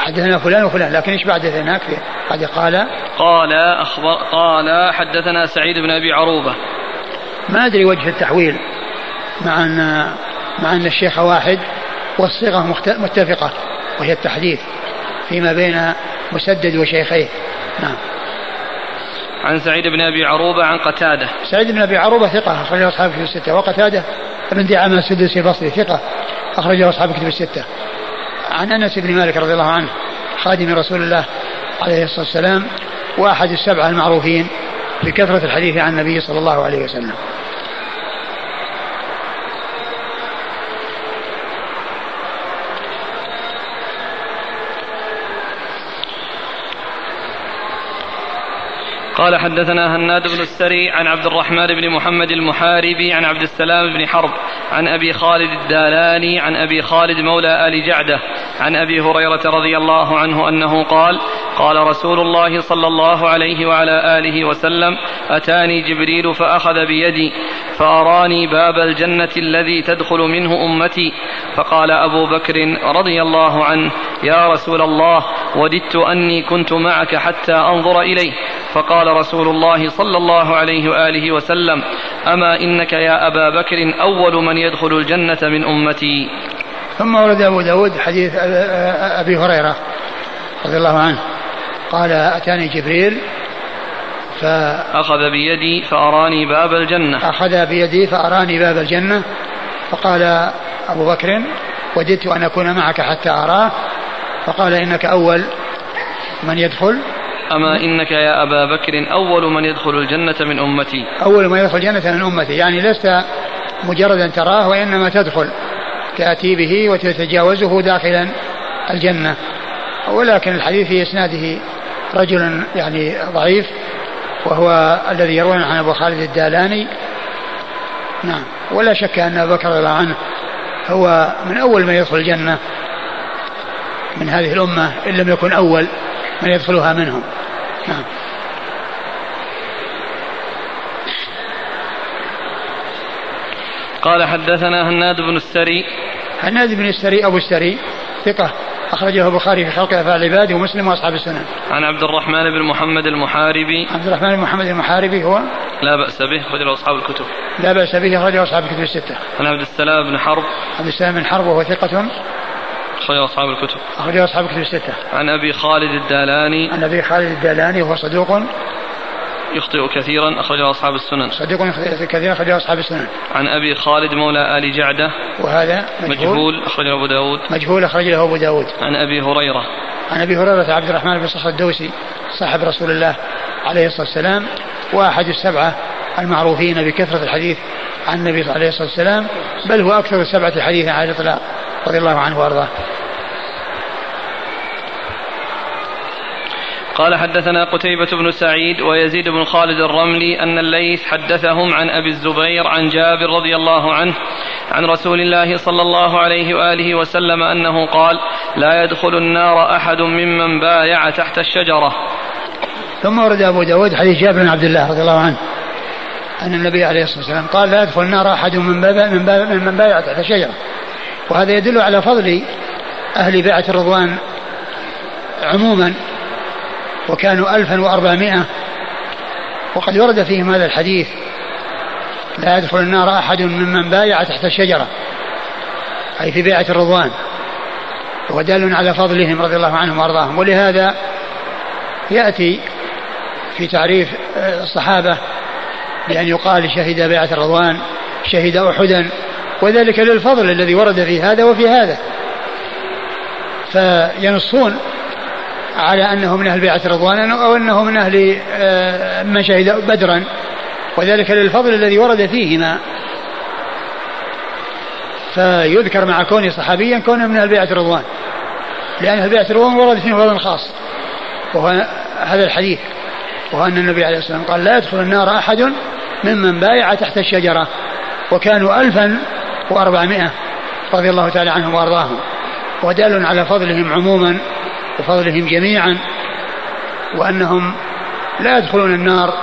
حدثنا فلان وفلان لكن إيش بعد هناك قد قال قال أخبر قال حدثنا سعيد بن أبي عروبة. ما أدري وجه التحويل مع أن مع أن الشيخ واحد والصيغة متفقة وهي التحديث فيما بين مسدد وشيخيه. نعم. عن سعيد بن أبي عروبة عن قتادة. سعيد بن أبي عروبة ثقة أخرجه أصحاب كتب الستة وقتادة بن دعامة السدوسي البصري ثقة أخرجه أصحاب كتب الستة. عن أنس بن مالك رضي الله عنه خادم رسول الله عليه الصلاة والسلام وأحد السبعة المعروفين بكثره الحديث عن النبي صلى الله عليه وسلم. قال حدثنا هناد بن السري عن عبد الرحمن بن محمد المحاربي عن عبد السلام بن حرب عن أبي خالد الدالاني عن أبي خالد مولى آل جعدة عن أبي هريرة رضي الله عنه أنه قال قال رسول الله صلى الله عليه وعلى آله وسلم أتاني جبريل فأخذ بيدي فأراني باب الجنة الذي تدخل منه أمتي. فقال أبو بكر رضي الله عنه يا رسول الله وددت أني كنت معك حتى أنظر إليه. فقال رسول الله صلى الله عليه وآله وسلم أما إنك يا أبا بكر أول من يدخل الجنة من أمتي. ثم ورد أبو داود حديث أبي هريرة رضي الله عنه. قال أتاني جبريل فأخذ بيدي فأراني باب الجنة. أخذ بيدي فأراني باب الجنة. فقال أبو بكر وددت أن أكون معك حتى أراه. فقال إنك أول من يدخل. أما إنك يا أبا بكر أول من يدخل الجنة من أمتي. أول من يدخل الجنة من أمتي يعني لست مجرد أن تراه وإنما تدخل. تأتي به وتتجاوزه داخلا الجنة. ولكن الحديث في إسناده رجل يعني ضعيف وهو الذي يروي عن أبو خالد الدالاني. نعم. ولا شك أن أبا بكر رضي الله عنه هو من أول من يدخل الجنة من هذه الأمة إن لم يكن أول من يدخلها منهم. نعم. قال حدثنا هناد بن السري هناد بن السري أبو السري ثقة أخرجه البخاري في خلق أفعال العباد ومسلم وأصحاب السنن. عن عبد الرحمن بن محمد المحاربي. عبد الرحمن بن محمد المحاربي هو لا بأس به أخرجه أصحاب الكتب. لا بأس به أخرجه أصحاب الكتب الستة. عن عبد السلام بن حرب. عبد السلام بن حرب وهو ثقة أخرجه أصحاب الكتب. أخرجه أصحاب الكتب الستة. عن أبي خالد الدالاني. عن أبي خالد الدالاني وهو صدوق يخطئ كثيرا أخرجه أصحاب السنن. صديق يخطئ كثيرا أخرجه أصحاب السنن. عن أبي خالد مولى آل جعدة. وهذا مجهول, مجهول. أخرجه أبو داود. مجهول أخرجه أبو داود. عن أبي هريرة. عن أبي هريرة عبد الرحمن بن صخر الدوسي صاحب رسول الله عليه الصلاة والسلام وأحد السبعة المعروفين بكثرة الحديث عن النبي عليه الصلاة والسلام بل هو أكثر السبعة حديثا على الإطلاق رضي الله عنه وأرضاه. قال حدثنا قتيبة بن سعيد ويزيد بن خالد الرملي أن الليث حدثهم عن أبي الزبير عن جابر رضي الله عنه عن رسول الله صلى الله عليه وآله وسلم أنه قال لا يدخل النار أحد ممن بايع تحت الشجرة. ثم ورد أبو داود حديث جابر بن عبد الله رضي الله عنه أن النبي عليه الصلاة والسلام قال لا يدخل النار أحد من من, من بايع تحت الشجرة. وهذا يدل على فضل أهل بيعة الرضوان عموما وكانوا ألفا وأربعمائة. وقد ورد فيهم هذا الحديث لا يدخل النار أحد ممن بايع تحت الشجرة. أي في بيعة الرضوان. ودال على فضلهم رضي الله عنهم وأرضاهم. ولهذا يأتي في تعريف الصحابة بأن يقال شهد بيعة الرضوان شهد أحدا. وذلك للفضل الذي ورد في هذا وفي هذا. فينصون على أنه من أهل بيعة رضوان أو أنه من أهل آه، من شهد بدرا. وذلك للفضل الذي ورد فيهما. فيذكر مع كونه صحابيا كونه من أهل بيعة رضوان. لأن أهل بيعة رضوان ورد فيهم فضل خاص. وهو هذا الحديث. وهو أن النبي عليه الصلاة والسلام قال لا يدخل النار أحد ممن بايع تحت الشجرة. وكانوا ألفا وأربعمائة رضي الله تعالى عنهم وأرضاهم. ودال على فضلهم عموما. وفضلهم جميعا وأنهم لا يدخلون النار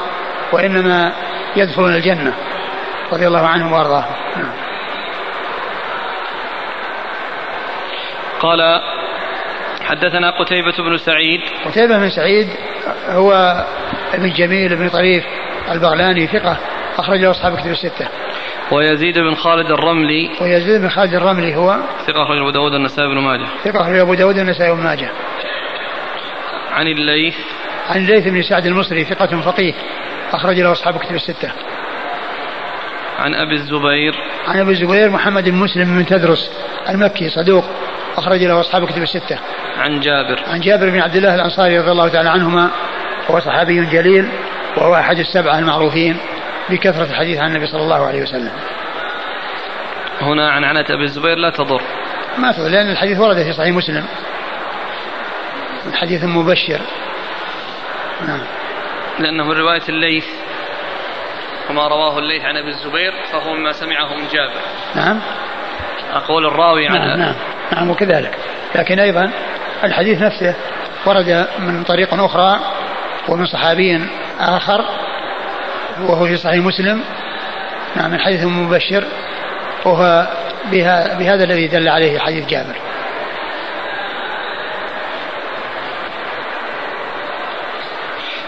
وإنما يدخلون الجنة. رضي الله عنهم وأرضاهم. نعم. قال حدثنا قتيبة بن سعيد. قتيبة بن سعيد هو ابن جميل بن طريف البغلاني ثقة أخرج له أصحاب كتب الستة. ويزيد بن خالد الرملي. ويزيد بن خالد الرملي هو ثقة أخرج أبو داود النسائي بن ماجه. ثقة أخرج أبو داود النسائي بن ماجه. عن الليث. عن الليث بن سعد المصري ثقة فقيه. أخرج له أصحاب كتب الستة. عن أبي الزبير. عن أبي الزبير محمد بن مسلم بن تدرس المكي صدوق. أخرج له أصحاب كتب الستة. عن جابر. عن جابر بن عبد الله الأنصاري رضي الله تعالى عنهما وهو صحابي جليل وهو أحد السبعة المعروفين بكثرة الحديث عن النبي صلى الله عليه وسلم. هنا عن عنة أبي الزبير لا تضر. ما تضر لأن الحديث ورد في صحيح مسلم. حديث مبشر. نعم. لأنه من رواية الليث وما رواه الليث عن أبي الزبير فهو مما سمعه من جابر. نعم. أقول الراوي عن نعم نعم, نعم وكذلك. لكن أيضا الحديث نفسه ورد من طريق أخرى ومن صحابي آخر وهو في صحيح مسلم. نعم من حديث مبشر وهو بها بهذا الذي دل عليه حديث جابر.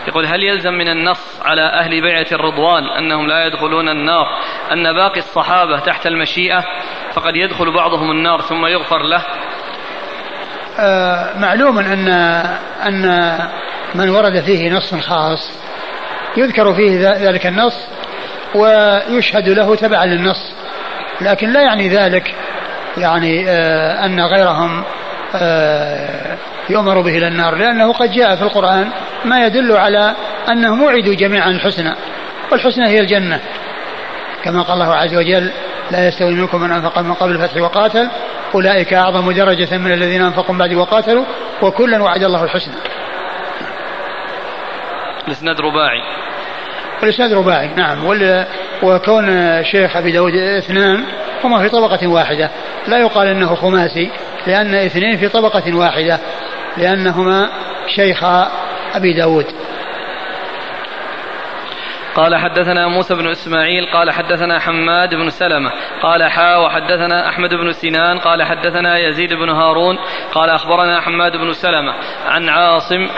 يقول هل يلزم من النص على أهل بيعة الرضوان أنهم لا يدخلون النار أن باقي الصحابة تحت المشيئة فقد يدخل بعضهم النار ثم يغفر له؟ آه معلوم أن أن من ورد فيه نص خاص يذكر فيه ذلك النص ويشهد له تبعا للنص لكن لا يعني ذلك يعني آه أن غيرهم يؤمر به إلى النار لأنه قد جاء في القرآن ما يدل على أنهم وعدوا جميعا الحسنى والحسنى هي الجنة. كما قال الله عز وجل لا يستوي منكم من أنفق من قبل الفتح وقاتل أولئك أعظم درجة من الذين أنفقوا من بعد وقاتلوا وكلا وعد الله الحسنى. الإسناد رباعي. والإسناد رباعي نعم. وكون شيخ أبي داود اثنان هما في طبقة واحدة. لا يقال أنه خماسي. لأن اثنين في طبقة واحدة لأنهما شيخ أبي داود. قال حدثنا موسى بن إسماعيل قال حدثنا حماد بن سلمة قال حا وحدثنا أحمد بن سنان قال حدثنا يزيد بن هارون قال أخبرنا حماد بن سلمة عن عاصم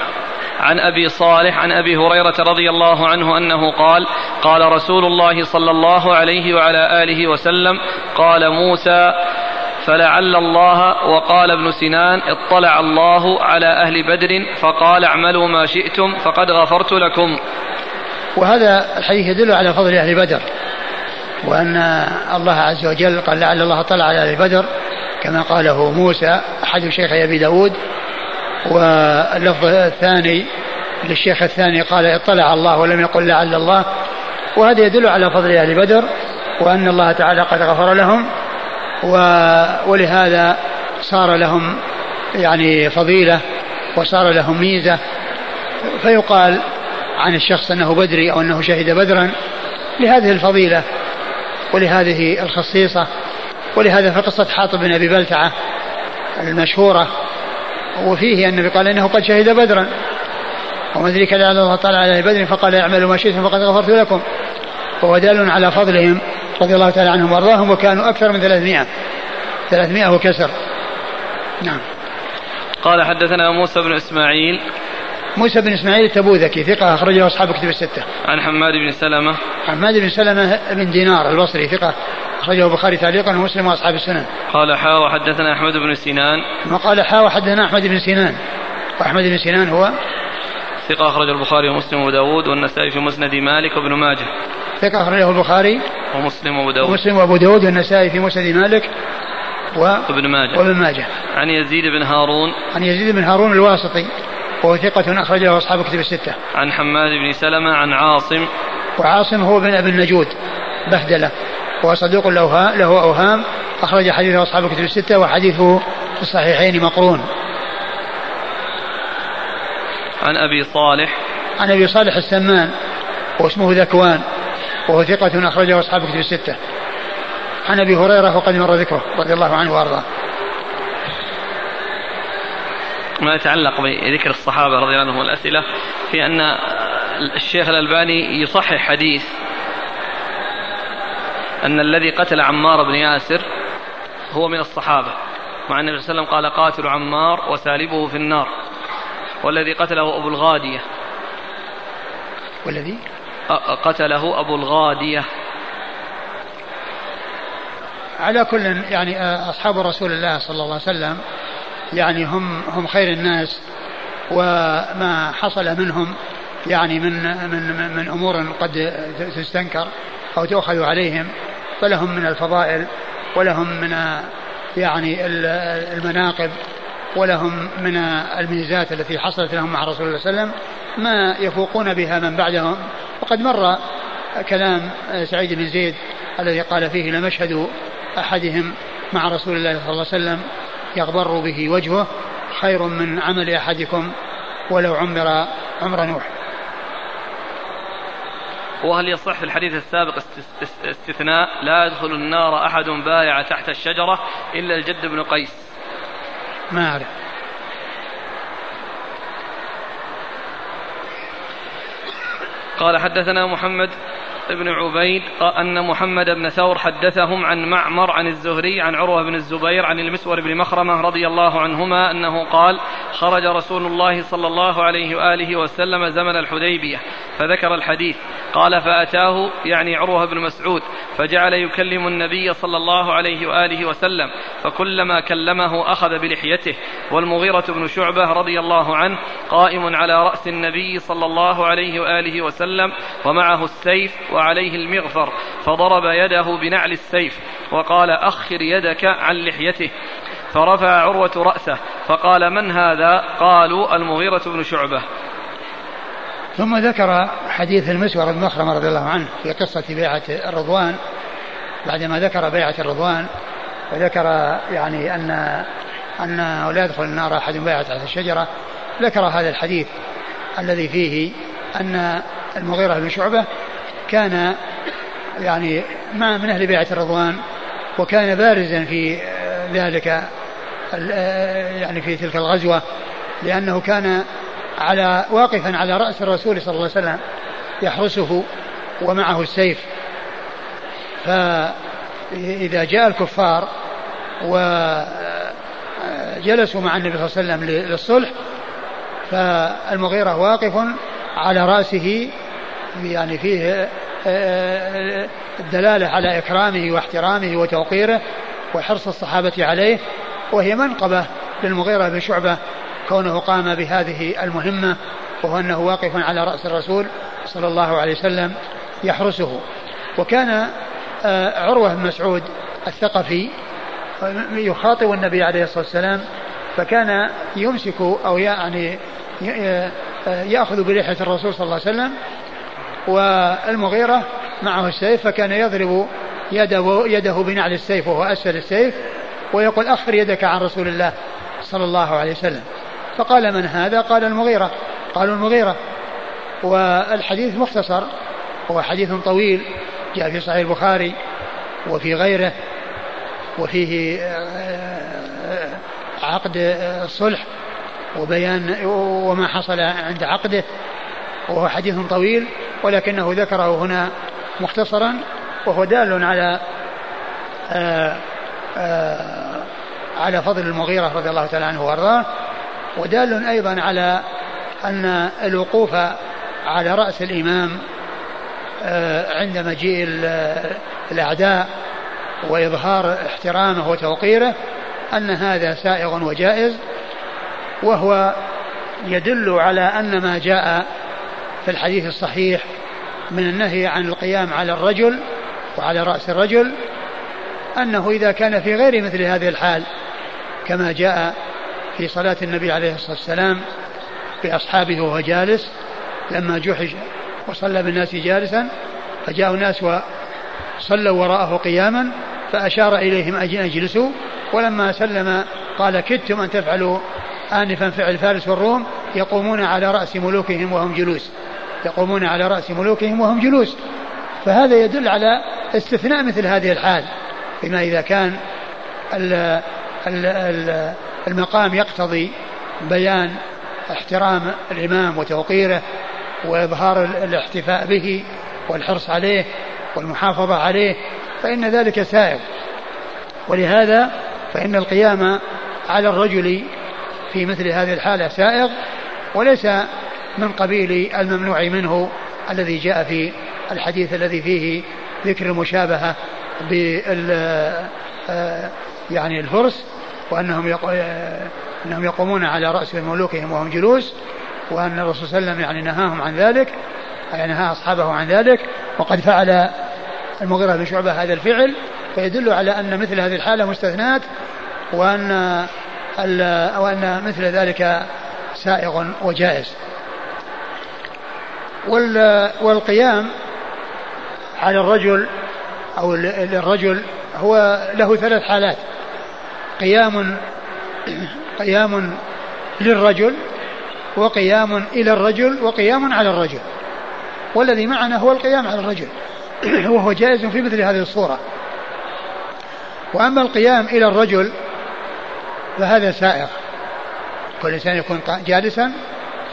عن أبي صالح عن أبي هريرة رضي الله عنه أنه قال قال رسول الله صلى الله عليه وعلى آله وسلم قال موسى فلعل الله وقال ابن سنان اطلع الله على أهل بدر فقال اعملوا ما شئتم فقد غفرت لكم. وهذا الحديث يدل على فضل أهل بدر وأن الله عز وجل قال لعل الله طلع على أهل بدر كما قاله موسى أحد شيخ أبي داود. واللفظ الثاني للشيخ الثاني قال اطلع الله ولم يقل لعل الله. وهذا يدل على فضل أهل بدر وأن الله تعالى قد غفر لهم. ولهذا صار لهم يعني فضيلة وصار لهم ميزة. فيقال عن الشخص أنه بدري أو أنه شهد بدرا لهذه الفضيلة ولهذه الخصيصة ولهذا في قصة حاطب بن أبي بلتعة المشهورة. وفيه النبي قال إنه قد شهد بدرا. ومن ذلك الله تعالى على بدر فقال اعملوا ما شئتم فقد غفرت لكم. وهو دال على فضلهم رضي الله تعالى عنهم وأرضاهم وكانوا أكثر من 300 300 وكسر نعم قال حدثنا موسى بن إسماعيل موسى بن إسماعيل التبوذكي ثقة أخرجه أصحاب كتب الستة. عن حماد بن سلمة. حماد بن سلمة بن دينار البصري ثقة أخرجه البخاري تعليقا ومسلم وأصحاب السنن. قال حا وحدثنا أحمد بن سنان. ما قال حا وحدثنا أحمد بن سنان. وأحمد بن سنان هو ثقة أخرج البخاري ومسلم وأبو داود والنسائي في مسند مالك وابن ماجه. ثقة أخرجه البخاري ومسلم وأبو داود. ومسلم وأبو داود والنسائي في مسند مالك و... وابن ماجه. وابن ماجه. عن يزيد بن هارون. عن يزيد بن هارون الواسطي وهو ثقة أخرجه أصحاب كتب الستة. عن حماد بن سلمة عن عاصم. وعاصم هو بن أبي النجود بهدلة وهو صدوق له له أوهام أخرج حديثه أصحاب الكتب الستة وحديثه في الصحيحين مقرون. عن أبي صالح. عن أبي صالح السمان واسمه ذكوان وهو ثقة أخرجه أصحاب الكتب الستة. عن أبي هريرة وقد مر ذكره رضي الله عنه وأرضاه. ما يتعلق بذكر الصحابة رضي الله عنهم والأسئلة في أن الشيخ الألباني يصحح حديث أن الذي قتل عمار بن ياسر هو من الصحابة مع النبي صلى الله عليه وسلم قال قاتل عمار وسالبه في النار والذي قتله أبو الغادية والذي قتله أبو الغادية. على كل يعني أصحاب رسول الله صلى الله عليه وسلم يعني هم هم خير الناس وما حصل منهم يعني من من من أمور قد تستنكر أو تؤخذ عليهم فلهم من الفضائل ولهم من يعني المناقب ولهم من الميزات التي حصلت لهم مع رسول الله صلى الله عليه وسلم. ما يفوقون بها من بعدهم. وقد مر كلام سعيد بن زيد الذي قال فيه لمشهد أحدهم مع رسول الله صلى الله عليه وسلم يغبر به وجهه خير من عمل أحدكم ولو عمر عمر نوح. وهل يصح في الحديث السابق استثناء؟ لا يدخل النار أحد بايع تحت الشجرة إلا الجد بن قيس. ما أعرف. قال حدثنا محمد بن عبيد أن محمد بن ثور حدثهم عن معمر عن الزهري عن عروة بن الزبير عن المسور بن مخرمة رضي الله عنهما أنه قال خرج رسول الله صلى الله عليه وآله وسلم زمن الحديبية فذكر الحديث. قال فأتاه يعني عروة بن مسعود فجعل يكلم النبي صلى الله عليه وآله وسلم فكلما كلمه أخذ بلحيته. والمغيرة بن شعبة رضي الله عنه قائم على رأس النبي صلى الله عليه وآله وسلم ومعه السيف وعليه المغفر فضرب يده بنعل السيف وقال أخر يدك عن لحيته. فرفع عروة رأسه فقال من هذا؟ قالوا المغيرة بن شعبة. ثم ذكر حديث المسور بن مخرم رضي الله عنه في قصة بيعة الرضوان. بعدما ذكر بيعة الرضوان وذكر يعني أن أن لا يدخل النار أحد بايع تحت الشجرة ذكر هذا الحديث الذي فيه أن المغيرة بن شعبة كان يعني ما من أهل بيعة الرضوان وكان بارزا في ذلك يعني في تلك الغزوة لأنه كان على واقفا على رأس الرسول صلى الله عليه وسلم يحرسه ومعه السيف. فإذا جاء الكفار وجلسوا مع النبي صلى الله عليه وسلم للصلح فالمغيرة واقف على رأسه يعني فيه الدلالة على إكرامه واحترامه وتوقيره وحرص الصحابة عليه وهي منقبة للمغيرة بن شعبة كونه قام بهذه المهمة وهو أنه واقف على رأس الرسول صلى الله عليه وسلم يحرسه. وكان آه، عروة بن مسعود الثقفي يخاطب النبي عليه الصلاة والسلام فكان يمسك أو يعني آه، يأخذ بلحية الرسول صلى الله عليه وسلم والمغيرة معه السيف فكان يضرب يده, يده بنعل السيف وهو أسفل السيف ويقول أخر يدك عن رسول الله صلى الله عليه وسلم. فقال من هذا؟ قال المغيرة. قالوا المغيرة. والحديث مختصر هو حديث طويل جاء في صحيح البخاري وفي غيره وفيه آه، عقد الصلح وبيان وما حصل عند عقده وهو حديث طويل. ولكنه ذكره هنا مختصرا وهو دال على آآ آه، آآ آه، على فضل المغيرة رضي الله تعالى عنه وأرضاه ودال أيضا على أن الوقوف على رأس الإمام آه، عند مجيء الأعداء وإظهار احترامه وتوقيره أن هذا سائغ وجائز وهو يدل على أن ما جاء في الحديث الصحيح من النهي عن القيام على الرجل وعلى رأس الرجل أنه إذا كان في غير مثل هذه الحال كما جاء في صلاة النبي عليه الصلاة والسلام بأصحابه وهو جالس لما جحش وصلى بالناس جالسا فجاءوا الناس وصلوا وراءه قياما فأشار إليهم أن أجلسوا ولما سلم قال كدتم أن تفعلوا آنفا فعل فارس والروم يقومون على رأس ملوكهم وهم جلوس. يقومون على رأس ملوكهم وهم جلوس. فهذا يدل على استثناء مثل هذه الحال بما إذا كان المقام يقتضي بيان احترام الإمام وتوقيره وإظهار الاحتفاء به والحرص عليه والمحافظة عليه فإن ذلك سائر. ولهذا فإن القيام على الرجل في مثل هذه الحالة سائغ وليس من قبيل الممنوع منه الذي جاء في الحديث الذي فيه ذكر المشابهة بال آه، يعني الفرس وأنهم أنهم يقومون على رأس ملوكهم وهم جلوس وأن الرسول صلى الله عليه وسلم يعني نهاهم عن ذلك يعني نهى أصحابه عن ذلك وقد فعل المغيرة بن شعبة هذا الفعل فيدل على أن مثل هذه الحالة مستثنات وأن وأن مثل ذلك سائغ وجائز. والقيام على الرجل أو للرجل هو له ثلاث حالات. قيام <clears throat> قيام للرجل وقيام إلى الرجل وقيام على الرجل. والذي معنا هو القيام على الرجل. <clears throat> وهو جائز في مثل هذه الصورة. وأما القيام إلى الرجل فهذا سائغ. كل إنسان يكون جالسا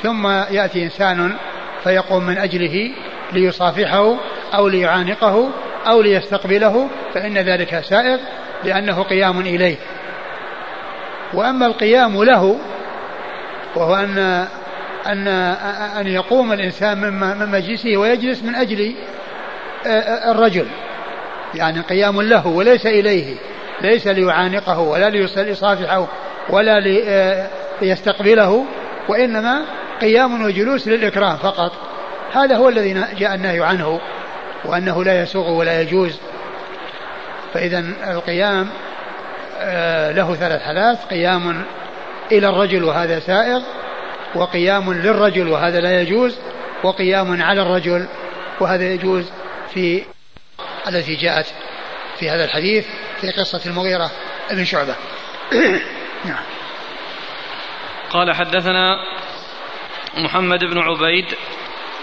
ثم يأتي إنسان فيقوم من أجله ليصافحه أو ليعانقه أو ليستقبله فإن ذلك سائغ لأنه قيام إليه. وأما القيام له وهو أن أن أن يقوم الإنسان من مجلسه ويجلس من أجل الرجل. يعني قيام له وليس إليه ليس ليعانقه ولا ليصافحه ولا ليستقبله وإنما قيام وجلوس للإكرام فقط. هذا هو الذي جاء النهي عنه وأنه لا يسوغ ولا يجوز. فإذا القيام آه، له ثلاث حالات. قيام إلى الرجل وهذا سائغ وقيام للرجل وهذا لا يجوز وقيام على الرجل وهذا يجوز في التي جاءت في هذا الحديث في قصة المغيرة بن شعبة. <coughs> نعم. قال حدثنا محمد بن عبيد.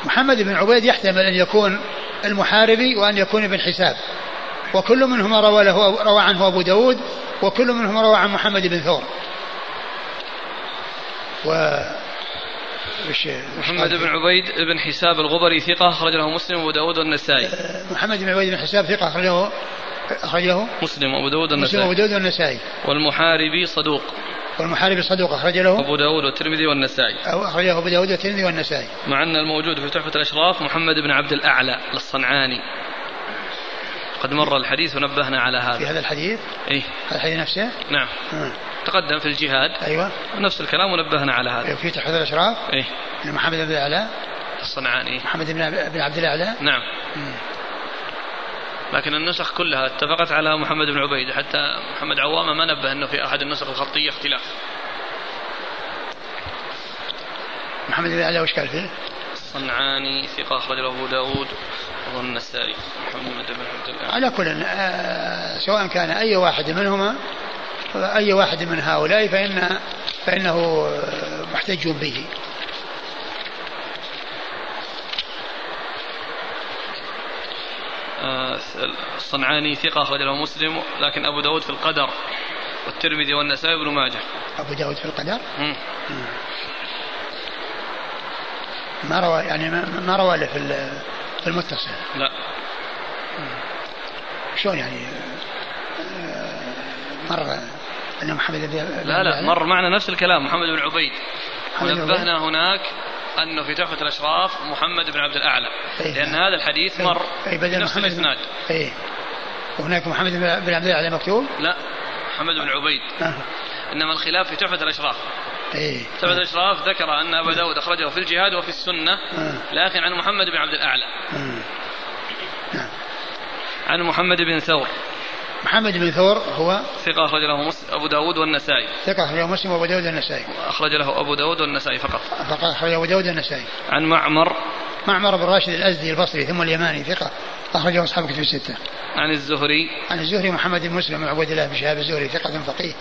محمد بن عبيد يحتمل أن يكون المحاربي وأن يكون ابن حساب. وكل منهما روى له روى عنه أبو داود وكل منهما روى عن محمد بن ثور. و محمد بن عبيد بن حساب الغبري ثقة أخرج له مسلم وأبو داود والنسائي. محمد بن عبيد بن حساب ثقة أخرجه أخرجه مسلم وأبو داود والنسائي مسلم وأبو داود والنسائي. والمحاربي صدوق. والمحاربي صدوق أخرج له أبو داود والترمذي والنسائي. أو أخرجه أبو داود والترمذي والنسائي. مع أن الموجود في تحفة الأشراف محمد بن عبد الأعلى الصنعاني. قد مر الحديث ونبهنا على هذا. في هذا الحديث؟ إيه. هذا الحديث نفسه؟ نعم. آه. تقدم في الجهاد. أيوة. نفس الكلام ونبهنا على هذا. في تحفة الأشراف؟ إيه. محمد بن الأعلى؟ الصنعاني. محمد بن عبد الأعلى؟ نعم. مم. لكن النسخ كلها اتفقت على محمد بن عبيد. حتى محمد عوامة ما نبه أنه في أحد النسخ الخطية اختلاف. محمد بن الأعلى وش قال فيه؟ الصنعاني ثقة أخرج له أبو داود والنسائي محمد بن عبد الله. على كل آه، سواء كان أي واحد منهما أي واحد من هؤلاء فإن فإنه محتج به. الصنعاني ثقة أخرج له مسلم لكن أبو داود في القدر والترمذي والنسائي وابن ماجه. أبو داود في القدر؟ مم. ما روى يعني ما روى له في في المتصل. لا. شلون يعني؟ آه، مر أن محمد لا لا مر معنا نفس الكلام محمد بن عبيد؟ ونبهنا هناك أنه في تحفة الأشراف محمد بن عبد الأعلى. إيه. لأن هذا الحديث مر أي بدل نفس الإسناد. إيه. وهناك محمد بن عبد الأعلى مكتوب؟ لا محمد بن عبيد. آه. إنما الخلاف في تحفة الأشراف. إيه. تحفة الأشراف ذكر أن أبا داود أخرجه في الجهاد وفي السنة آه. لكن عن محمد بن عبد الأعلى. آه. نعم. عن محمد بن ثور. محمد بن ثور هو ثقة أخرج له مسلم أبو داود والنسائي. ثقة أخرج له مسلم وأبو داود والنسائي. أخرج له أبو داود والنسائي فقط. فقط أخرج أبو داود والنسائي. عن معمر. معمر بن راشد الأزدي البصري ثم اليماني ثقة. أخرجه أصحاب كتب الستة عن الزهري عن الزهري محمد بن مسلم بن عبد الله بن شهاب الزهري ثقة فقيه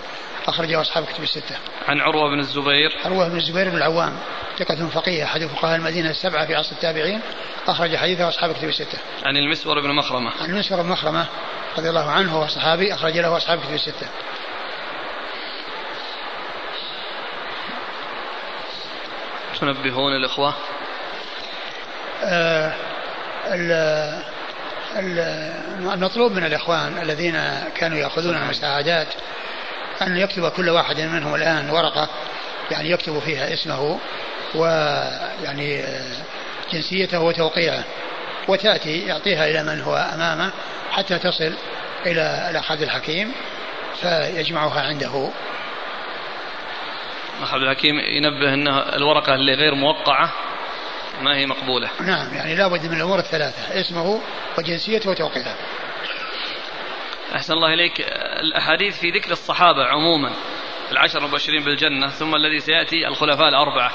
أخرجه أصحاب كتب الستة. عن عروة بن الزبير. عروة بن الزبير بن العوام ثقة فقيه أحد فقهاء المدينة السبعة في عصر التابعين أخرج حديثه أصحاب كتب الستة. عن المسور بن مخرمة. عن المسور بن مخرمة رضي الله عنه هو صحابي أخرج له أصحاب كتب الستة. تنبهون الإخوة؟ آه المطلوب من الإخوان الذين كانوا يأخذون المساعدات أن يكتب كل واحد منهم الآن ورقة يعني يكتب فيها اسمه ويعني جنسيته وتوقيعه وتأتي يعطيها إلى من هو أمامه حتى تصل إلى الأخ الحكيم فيجمعها عنده. عبد الحكيم ينبه أن الورقة اللي غير موقعة ما هي مقبولة؟ نعم يعني لابد من الأمور الثلاثة اسمه وجنسيته وتوقيعه أحسن الله إليك. الأحاديث في ذكر الصحابة عموما العشر المبشرين بالجنة ثم الذي سيأتي الخلفاء الأربعة.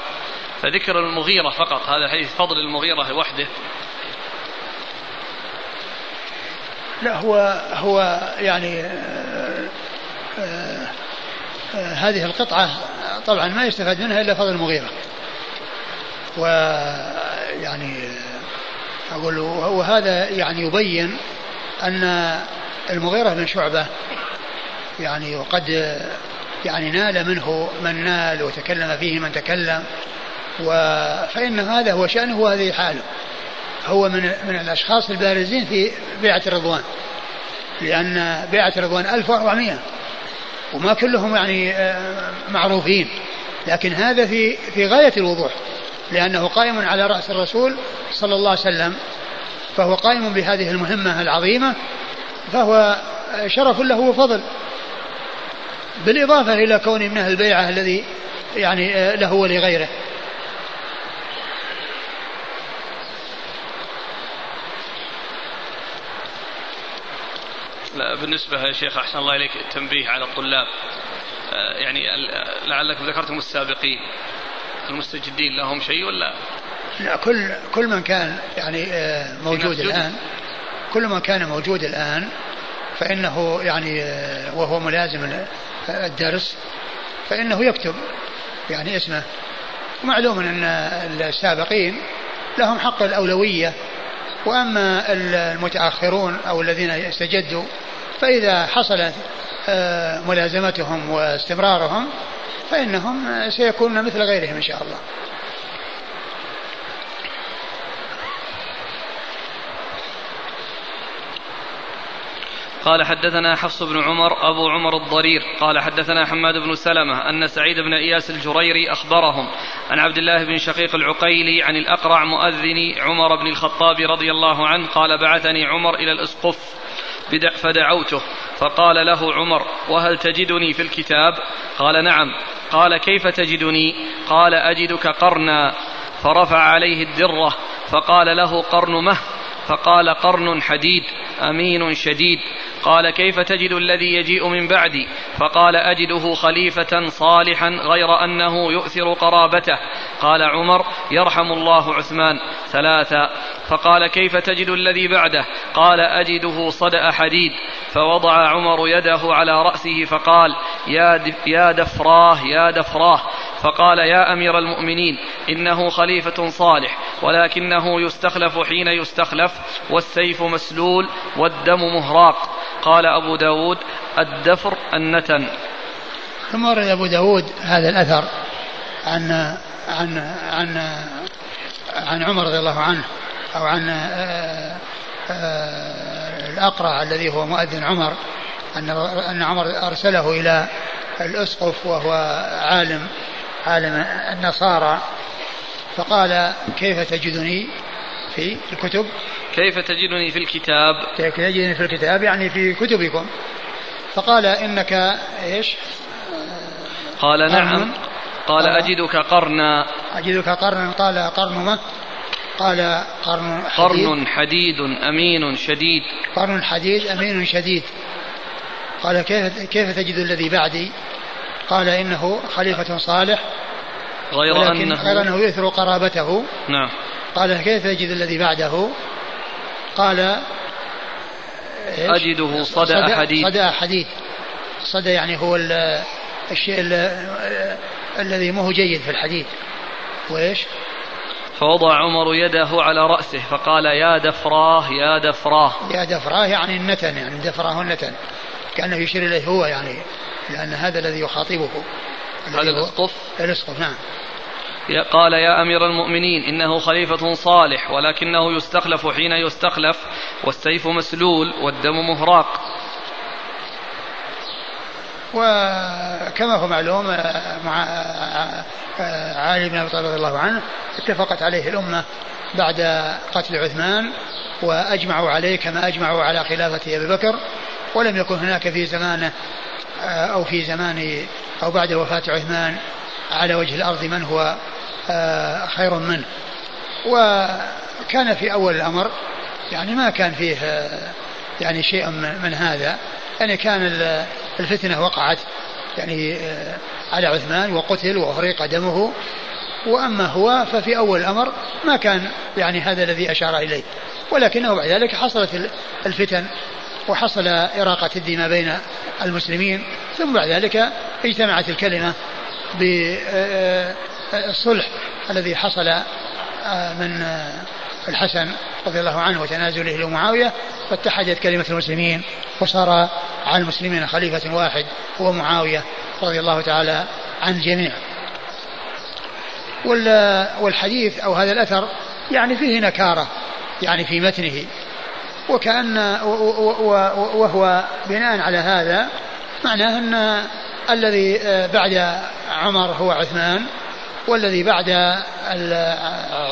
فذكر المغيرة فقط هذا حديث فضل المغيرة وحده لا هو هو يعني آه آه آه هذه القطعة طبعا ما يستفاد منها إلا فضل المغيرة. ويعني أقول وهذا يعني يبين أن المغيرة بن شعبة يعني وقد يعني نال منه من نال وتكلم فيه من تكلم فإن هذا هو شأنه وهذه حاله. هو من من الأشخاص البارزين في بيعة الرضوان لأن بيعة الرضوان 1400 وما كلهم يعني آه، معروفين لكن هذا في في غاية الوضوح. لأنه قائم على رأس الرسول صلى الله عليه وسلم فهو قائم بهذه المهمة العظيمة فهو شرف له وفضل بالإضافة إلى كونه من أهل البيعة الذي يعني آه، له ولغيره. لا بالنسبة يا شيخ أحسن الله إليك التنبيه على الطلاب. آه، يعني لعلكم ذكرتم السابقين. المستجدين لهم شيء ولا؟ لا كل كل من كان يعني آه، موجود الآن كل من كان موجود الآن فإنه يعني آه، وهو ملازم الدرس فإنه يكتب يعني اسمه. ومعلوم أن السابقين لهم حق الأولوية وأما المتأخرون أو الذين استجدوا فإذا حصلت آه، ملازمتهم واستمرارهم فإنهم سيكونون مثل غيرهم إن شاء الله. قال حدثنا حفص بن عمر أبو عمر الضرير. قال حدثنا حماد بن سلمة أن سعيد بن إياس الجريري أخبرهم عن عبد الله بن شقيق العقيلي عن الأقرع مؤذن عمر بن الخطاب رضي الله عنه قال بعثني عمر إلى الأسقف. فدعوته. فقال له عمر وهل تجدني في الكتاب؟ قال نعم. قال كيف تجدني؟ قال أجدك قرنا. فرفع عليه الدرة فقال له قرن مه. فقال قرن حديد أمين شديد. قال كيف تجد الذي يجيء من بعدي؟ فقال أجده خليفة صالحا غير أنه يؤثر قرابته. قال عمر يرحم الله عثمان. ثلاثا فقال كيف تجد الذي بعده؟ قال أجده صدأ حديد. فوضع عمر يده على رأسه فقال يا دفراه يا دفراه. فقال يا أمير المؤمنين إنه خليفة صالح ولكنه يستخلف حين يستخلف والسيف مسلول والدم مهراق. قال أبو داود الدفر النتن. ثم ورد أبو داود هذا الأثر عن عن عن عن عمر رضي الله عنه أو عن آه، آه، الأقرع الذي هو مؤذن عمر أن أن عمر أرسله إلى الأسقف وهو عالم. عالم النصارى فقال كيف تجدني في الكتب؟ كيف تجدني في الكتاب؟ كيف تجدني في الكتاب؟ يعني في كتبكم. فقال إنك إيش؟ قال نعم. قال أجدك قرنا. أجدك قرنا. قال قرن ما؟ قال قرن حديد. قرن حديد أمين شديد. قرن حديد أمين شديد. قال كيف كيف تجد الذي بعدي؟ قال إنه خليفة صالح غير أنه غير أنه يثر قرابته. نعم. قال كيف يجد الذي بعده؟ قال أجده صدى حديد صدى حديد صدى يعني هو الشيء الذي ما هو جيد في الحديد وإيش؟ فوضع عمر يده على رأسه فقال يا دفراه يا دفراه. يا دفراه يعني النتن يعني دفراه النتن. كأنه يشير إليه هو يعني. لأن هذا الذي يخاطبه. هذا الأسقف؟ الأسقف نعم. قال يا أمير المؤمنين إنه خليفة صالح ولكنه يستخلف حين يستخلف والسيف مسلول والدم مهراق. وكما هو معلوم مع علي بن أبي طالب رضي الله عنه اتفقت عليه الأمة بعد قتل عثمان وأجمعوا عليه كما أجمعوا على خلافة أبي بكر ولم يكن هناك في زمانه أو في زمان أو بعد وفاة عثمان على وجه الأرض من هو آه، خير منه. وكان في أول الأمر يعني ما كان فيه آه، يعني شيء من هذا. يعني كان الفتنة وقعت يعني آه، على عثمان وقتل وأغرق دمه. وأما هو ففي أول الأمر ما كان يعني هذا الذي أشار إليه. ولكنه بعد ذلك حصلت الفتن. وحصل إراقة الدماء بين المسلمين ثم بعد ذلك اجتمعت الكلمة الصلح الذي حصل آه، من الحسن رضي الله عنه وتنازله لمعاوية فاتحدت كلمة المسلمين وصار على المسلمين خليفة واحد هو معاوية رضي الله تعالى عن الجميع. والحديث أو هذا الأثر يعني فيه نكارة يعني في متنه. وكأن وهو بناء على هذا معناه أن الذي بعد عمر هو عثمان والذي بعد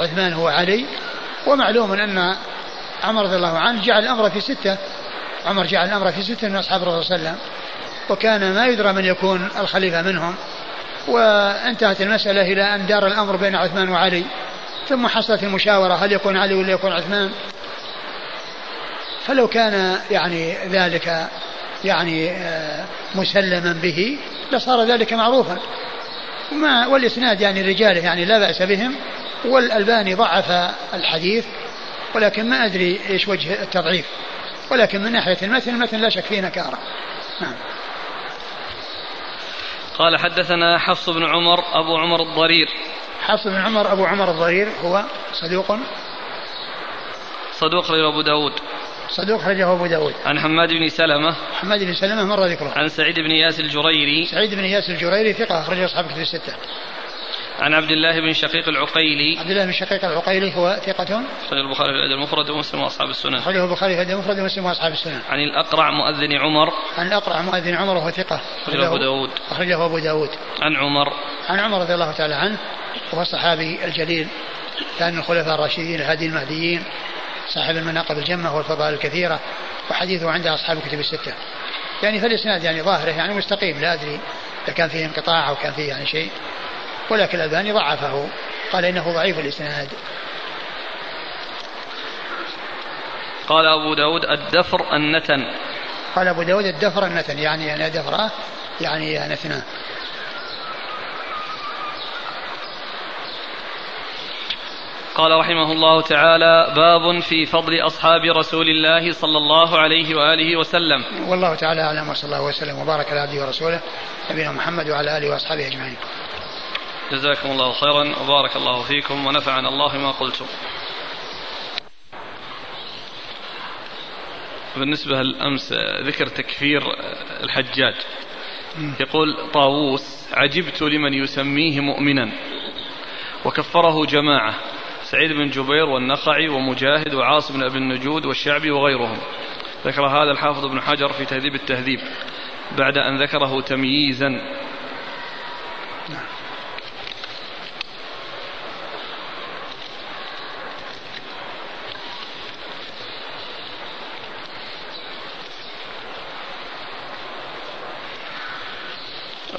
عثمان هو علي ومعلوم أن عمر رضي الله عنه جعل الأمر في ستة. عمر جعل الأمر في ستة من أصحاب الرسول صلى الله عليه وسلم وكان ما يدرى من يكون الخليفة منهم. وانتهت المسألة إلى أن دار الأمر بين عثمان وعلي ثم حصلت المشاورة هل يكون علي ولا يكون عثمان؟ فلو كان يعني ذلك يعني آه، مسلما به لصار ذلك معروفا. وما والإسناد يعني رجاله يعني لا بأس بهم والألباني ضعف الحديث ولكن ما أدري إيش وجه التضعيف. ولكن من ناحية المتن المتن لا شك فيه نكارة. نعم. قال حدثنا حفص بن عمر أبو عمر الضرير. حفص بن عمر أبو عمر الضرير هو صدوق. صدوق أبو داود. صدوق خرجه أبو داود. عن حماد بن سلمة. حماد بن سلمة مر ذكره. عن سعيد بن ياس الجريري. سعيد بن ياس الجريري ثقة أخرج أصحاب كتب الستة. عن عبد الله بن شقيق العقيلي. عبد الله بن شقيق العقيلي هو ثقة. أخرج البخاري في الأدب المفرد ومسلم وأصحاب السنن أخرجه البخاري في الأدب المفرد ومسلم وأصحاب السنن عن الأقرع مؤذن عمر. عن الأقرع مؤذن عمر وهو ثقة. أخرجه أبو داود. أخرجه أبو داود. عن عمر. عن عمر رضي الله تعالى عنه وهو الصحابي الجليل كان الخلفاء الراشدين الهادي المهديين. صاحب المناقب الجمة والفضائل الكثيرة وحديثه عند أصحاب الكتب الستة. يعني فالإسناد يعني ظاهره يعني مستقيم لا أدري إذا كان فيه انقطاع أو كان فيه يعني شيء ولكن الألباني ضعفه قال إنه ضعيف الإسناد. قال أبو داود الدفر النتن. قال أبو داود الدفر النتن يعني يعني دفرة يعني نتنه قال رحمه الله تعالى باب في فضل أصحاب رسول الله صلى الله عليه وآله وسلم. والله تعالى أعلم وصلى الله وسلم وبارك على عبده ورسوله نبينا محمد وعلى آله وأصحابه أجمعين. جزاكم الله خيرا وبارك الله فيكم ونفعنا الله ما قلتم. بالنسبة للأمس ذكر تكفير الحجاج. يقول طاووس عجبت لمن يسميه مؤمنا وكفره جماعة. سعيد بن جبير والنخعي ومجاهد وعاصم بن أبي النجود والشعبي وغيرهم. ذكر هذا الحافظ ابن حجر في تهذيب التهذيب بعد أن ذكره تمييزا.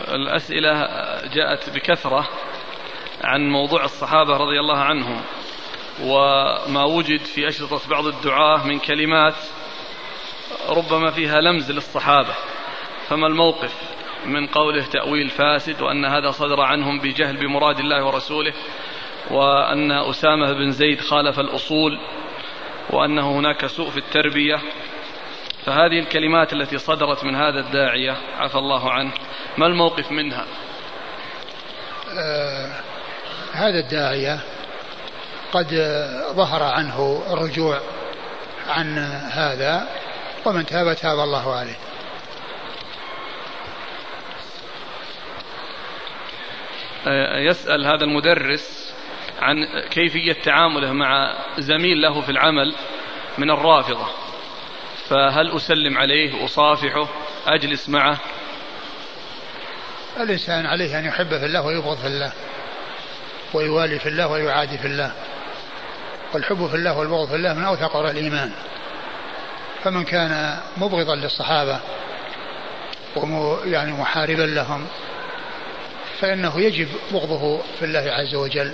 الأسئلة جاءت بكثرة عن موضوع الصحابة رضي الله عنهم. وما وجد في أشرطة بعض الدعاة من كلمات ربما فيها لمز للصحابة. فما الموقف من قوله تأويل فاسد وأن هذا صدر عنهم بجهل بمراد الله ورسوله وأن أسامة بن زيد خالف الأصول وأنه هناك سوء في التربية. فهذه الكلمات التي صدرت من هذا الداعية عفى الله عنه ما الموقف منها؟ آه هذا الداعية قد ظهر عنه الرجوع عن هذا ومن تاب تاب الله عليه. يسأل هذا المدرس عن كيفية تعامله مع زميل له في العمل من الرافضة. فهل أسلم عليه أصافحه أجلس معه؟ الإنسان عليه أن يحب في الله ويبغض في الله ويوالي في الله ويعادي في الله. والحب في الله والبغض في الله من أوثق الإيمان. فمن كان مبغضا للصحابة يعني محاربا لهم فإنه يجب بغضه في الله عز وجل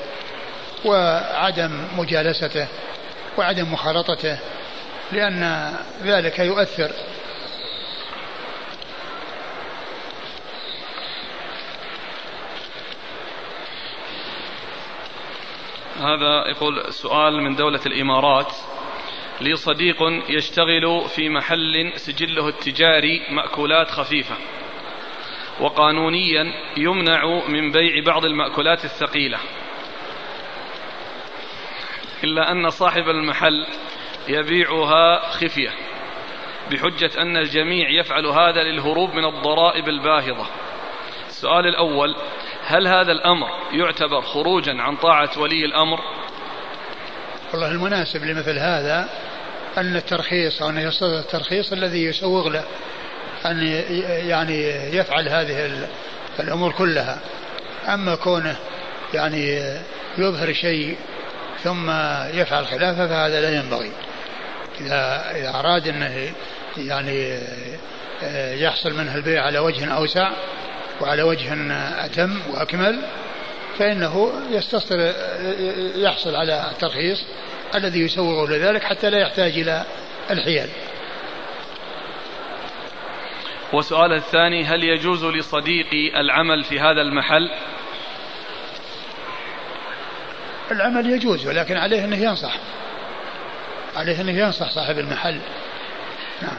وعدم مجالسته وعدم مخالطته لأن ذلك يؤثر هذا يقول سؤال من دولة الإمارات. لي صديق يشتغل في محل سجله التجاري مأكولات خفيفة. وقانونيا يمنع من بيع بعض المأكولات الثقيلة. إلا أن صاحب المحل يبيعها خفية بحجة أن الجميع يفعل هذا للهروب من الضرائب الباهظة. السؤال الأول هل هذا الأمر يعتبر خروجا عن طاعة ولي الأمر؟ والله المناسب لمثل هذا أن الترخيص أو أن يصدر الترخيص الذي يسوغ له أن يعني يفعل هذه الأمور كلها. أما كونه يعني يظهر شيء ثم يفعل خلافه فهذا لا ينبغي. إذا إذا أراد أنه يعني يحصل منه البيع على وجه أوسع وعلى وجه أتم وأكمل فإنه يستصر يحصل على الترخيص الذي يسوغ لذلك حتى لا يحتاج إلى الحيل. وسؤال الثاني هل يجوز لصديقي العمل في هذا المحل؟ العمل يجوز ولكن عليه أنه ينصح عليه أنه ينصح صاحب المحل. نعم.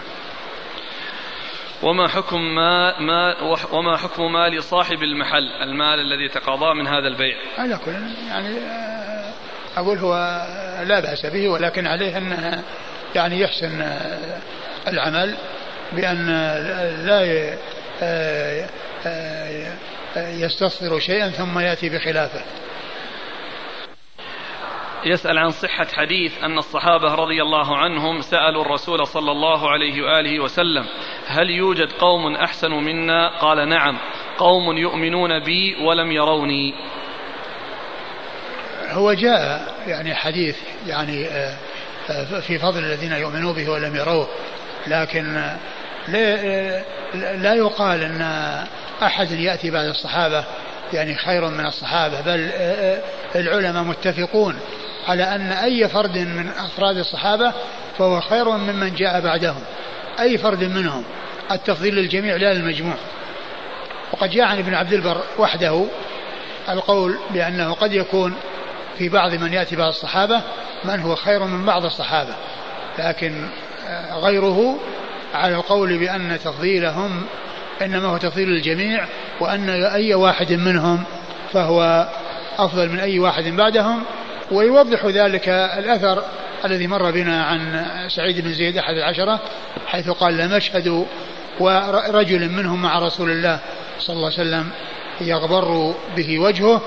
وما حكم ما, ما وما حكم مال صاحب المحل المال الذي تقاضاه من هذا البيع؟ على كل يعني آه، أقول هو لا بأس به ولكن عليه أنه يعني يحسن آه، العمل بأن لا آه، يستصدر شيئا ثم يأتي بخلافه. يسأل عن صحة حديث أن الصحابة رضي الله عنهم سألوا الرسول صلى الله عليه وآله وسلم هل يوجد قوم أحسن منا؟ قال نعم قوم يؤمنون بي ولم يروني. هو جاء يعني حديث يعني آه، آه، في فضل الذين يؤمنون به ولم يروه لكن آه، لا يقال إن أحد يأتي بعد الصحابة يعني خير من الصحابة بل العلماء متفقون على أن أي فرد من أفراد الصحابة فهو خير ممن جاء بعدهم. أي فرد منهم التفضيل للجميع لا للمجموع. وقد جاء عن ابن عبد البر وحده القول بأنه قد يكون في بعض من يأتي بعض الصحابة من هو خير من بعض الصحابة لكن آه، غيره على القول بأن تفضيلهم إنما هو تفضيل الجميع وأن أي واحد منهم فهو أفضل من أي واحد بعدهم ويوضح ذلك الأثر الذي مر بنا عن سعيد بن زيد أحد العشرة حيث قال لمشهد ورجل منهم مع رسول الله صلى الله عليه وسلم يغبر به وجهه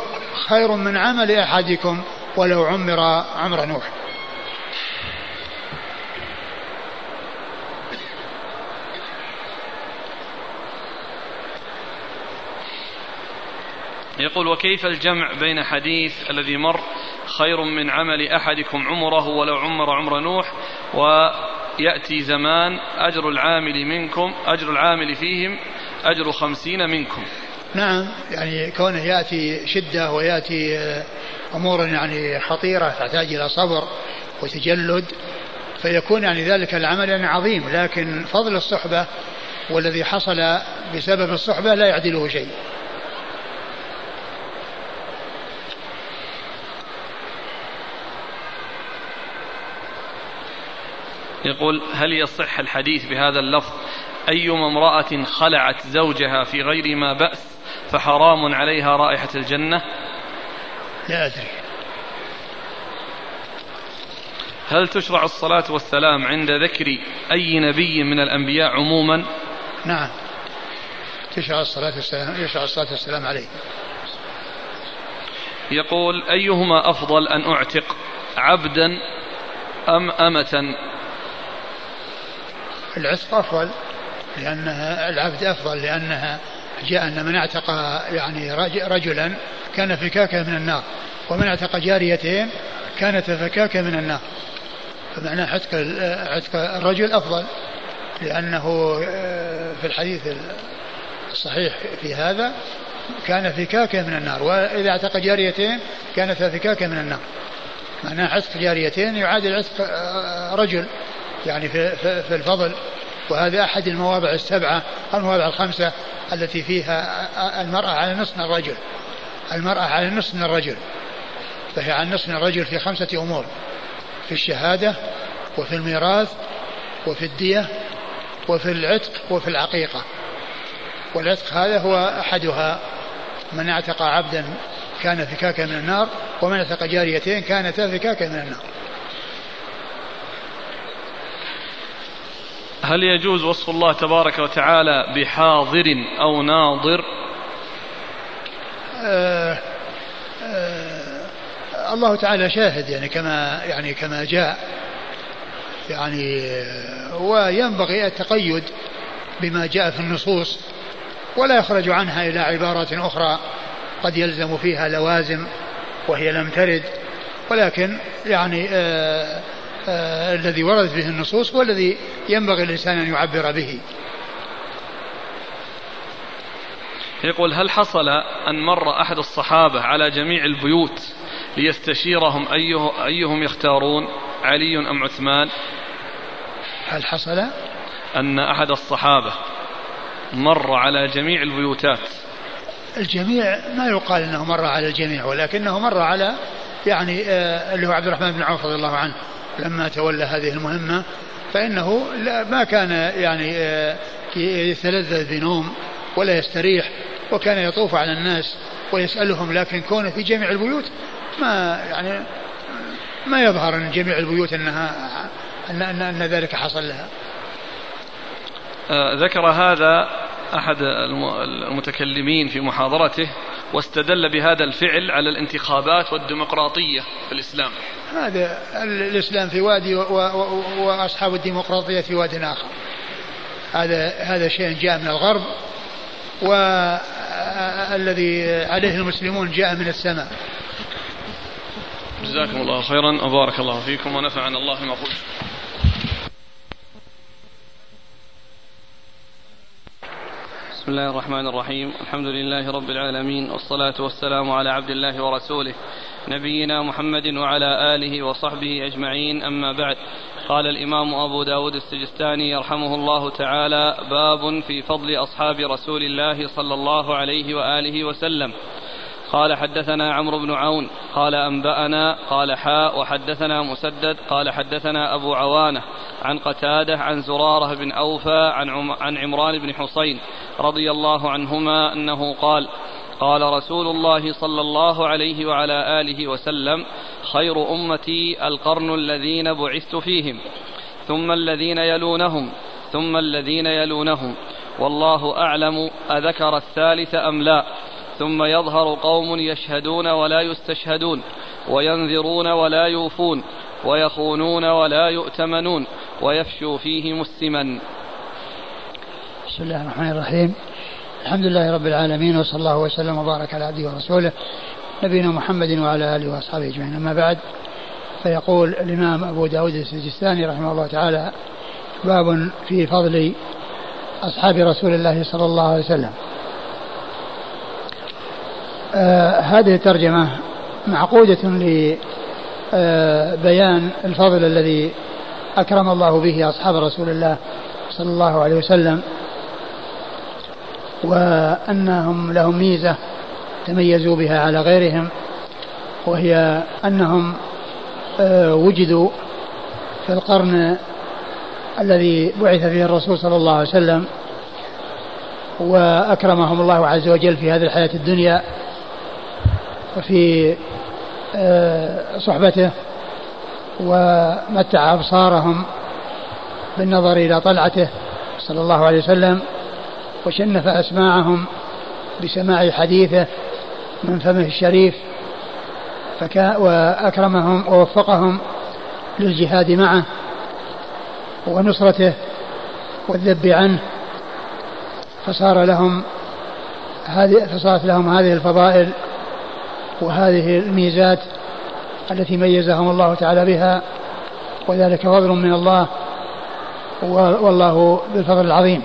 خير من عمل أحدكم ولو عمر عمر نوح. يقول وكيف الجمع بين حديث الذي مر خير من عمل أحدكم عمره ولو عمر عمر نوح؟ ويأتي زمان أجر العامل منكم أجر العامل فيهم أجر خمسين منكم. نعم يعني كونه يأتي شدة ويأتي أمور يعني خطيرة تحتاج إلى صبر وتجلد فيكون يعني ذلك العمل يعني عظيم لكن فضل الصحبة والذي حصل بسبب الصحبة لا يعدله شيء. يقول هل يصح الحديث بهذا اللفظ؟ أيما امرأة خلعت زوجها في غير ما بأس فحرام عليها رائحة الجنة؟ لا أدري. هل تشرع الصلاة والسلام عند ذكر أي نبي من الأنبياء عموما؟ نعم. تشرع الصلاة والسلام يشرع الصلاة والسلام عليه. يقول أيهما أفضل أن أعتق عبدا أم أمة؟ العتق أفضل لأنها العبد أفضل لأنها جاء أن من اعتق يعني رجلا كان فكاكا من النار ومن اعتق جاريتين كانت فكاكا من النار. فمعنى عتق عتق الرجل أفضل لأنه آه، في الحديث الصحيح في هذا كان فكاكا من النار وإذا اعتق جاريتين كانت فكاكا من النار. معناه عتق جاريتين يعادل عتق آه، رجل. يعني في, في الفضل وهذا أحد المواضع السبعة المواضع الخمسة التي فيها المرأة على نصف من الرجل. المرأة على نصف من الرجل. فهي على نصف من الرجل في خمسة أمور في الشهادة وفي الميراث وفي الدية وفي العتق وفي العقيقة. والعتق هذا هو أحدها. من اعتق عبدا كان فكاكا من النار ومن اعتق جاريتين كانتا فكاكا من النار. هل يجوز وصف الله تبارك وتعالى بحاضر أو ناظر؟ آه آه الله تعالى شاهد يعني كما يعني كما جاء يعني آه، وينبغي التقيد بما جاء في النصوص ولا يخرج عنها إلى عبارات أخرى قد يلزم فيها لوازم وهي لم ترد ولكن يعني آه الذي وردت به النصوص هو الذي ينبغي الإنسان أن يعبر به. يقول هل حصل أن مر أحد الصحابة على جميع البيوت ليستشيرهم أيه أيهم يختارون علي أم عثمان؟ هل حصل؟ أن أحد الصحابة مر على جميع البيوتات. الجميع ما يقال إنه مر على الجميع ولكنه مر على يعني آه اللي هو عبد الرحمن بن عوف رضي الله عنه. لما تولى هذه المهمة فإنه ما كان يعني آه يتلذذ بنوم ولا يستريح وكان يطوف على الناس ويسألهم لكن كونه في جميع البيوت ما يعني ما يظهر ان جميع البيوت أنها أن, أن, أن ذلك حصل لها. آه ذكر هذا أحد المتكلمين في محاضرته واستدل بهذا الفعل على الانتخابات والديمقراطية في الإسلام. هذا الإسلام في وادي وأصحاب الديمقراطية في واد آخر. هذا هذا شيء جاء من الغرب والذي عليه المسلمون جاء من السماء. جزاكم الله خيرا. وبارك الله فيكم ونفعنا الله ما قلت. بسم الله الرحمن الرحيم الحمد لله رب العالمين والصلاة والسلام على عبد الله ورسوله نبينا محمد وعلى آله وصحبه أجمعين أما بعد قال الإمام أبو داود السجستاني يرحمه الله تعالى باب في فضل أصحاب رسول الله صلى الله عليه وآله وسلم قال حدثنا عمرو بن عون قال أنبأنا قال حاء وحدثنا مسدد قال حدثنا أبو عوانة عن قتادة عن زرارة بن أوفى عن, عم عن عمران بن حصين رضي الله عنهما أنه قال قال رسول الله صلى الله عليه وعلى آله وسلم خير أمتي القرن الذين بعثت فيهم ثم الذين يلونهم ثم الذين يلونهم والله أعلم أذكر الثالث أم لا. ثم يظهر قوم يشهدون ولا يستشهدون وينذرون ولا يوفون ويخونون ولا يؤتمنون ويفشو فيهم السمن. بسم الله الرحمن الرحيم. الحمد لله رب العالمين وصلى الله وسلم وبارك على عبده ورسوله نبينا محمد وعلى آله وأصحابه أجمعين. أما بعد فيقول الإمام أبو داود السجستاني رحمه الله تعالى باب في فضل أصحاب رسول الله صلى الله عليه وسلم. آه هذه الترجمة معقودة لبيان آه الفضل الذي أكرم الله به أصحاب رسول الله صلى الله عليه وسلم وأنهم لهم ميزة تميزوا بها على غيرهم وهي أنهم آه وجدوا في القرن الذي بعث فيه الرسول صلى الله عليه وسلم وأكرمهم الله عز وجل في هذه الحياة الدنيا. وفي آه، صحبته ومتع أبصارهم بالنظر إلى طلعته صلى الله عليه وسلم وشنف أسماعهم بسماع حديثه من فمه الشريف فكا وأكرمهم ووفقهم للجهاد معه ونصرته والذب عنه. فصار لهم هذه فصارت لهم هذه الفضائل وهذه الميزات التي ميزهم الله تعالى بها وذلك فضل من الله والله ذو الفضل العظيم.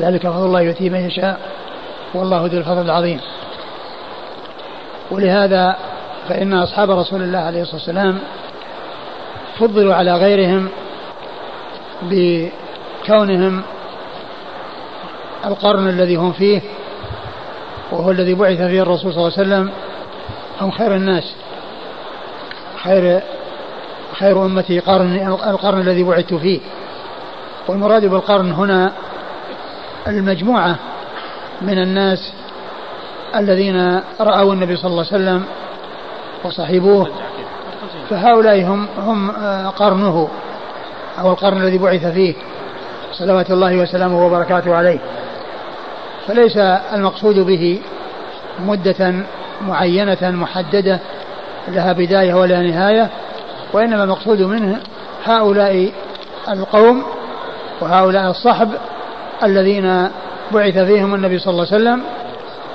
ذلك فضل الله يؤتيه من يشاء والله ذو الفضل العظيم. ولهذا فإن أصحاب رسول الله عليه الصلاة والسلام فضلوا على غيرهم بكونهم القرن الذي هم فيه وهو الذي بعث فيه الرسول صلى الله عليه وسلم هم خير الناس. خير خير أمتي قرن القرن الذي بعثت فيه. والمراد بالقرن هنا المجموعة من الناس الذين رأوا النبي صلى الله عليه وسلم وصحبوه. فهؤلاء هم هم آه، قرنه أو القرن الذي بعث فيه. صلوات الله وسلامه وبركاته عليه. فليس المقصود به مدة معينة محددة لها بداية ولا نهاية وإنما المقصود منه هؤلاء القوم وهؤلاء الصحب الذين بعث فيهم النبي صلى الله عليه وسلم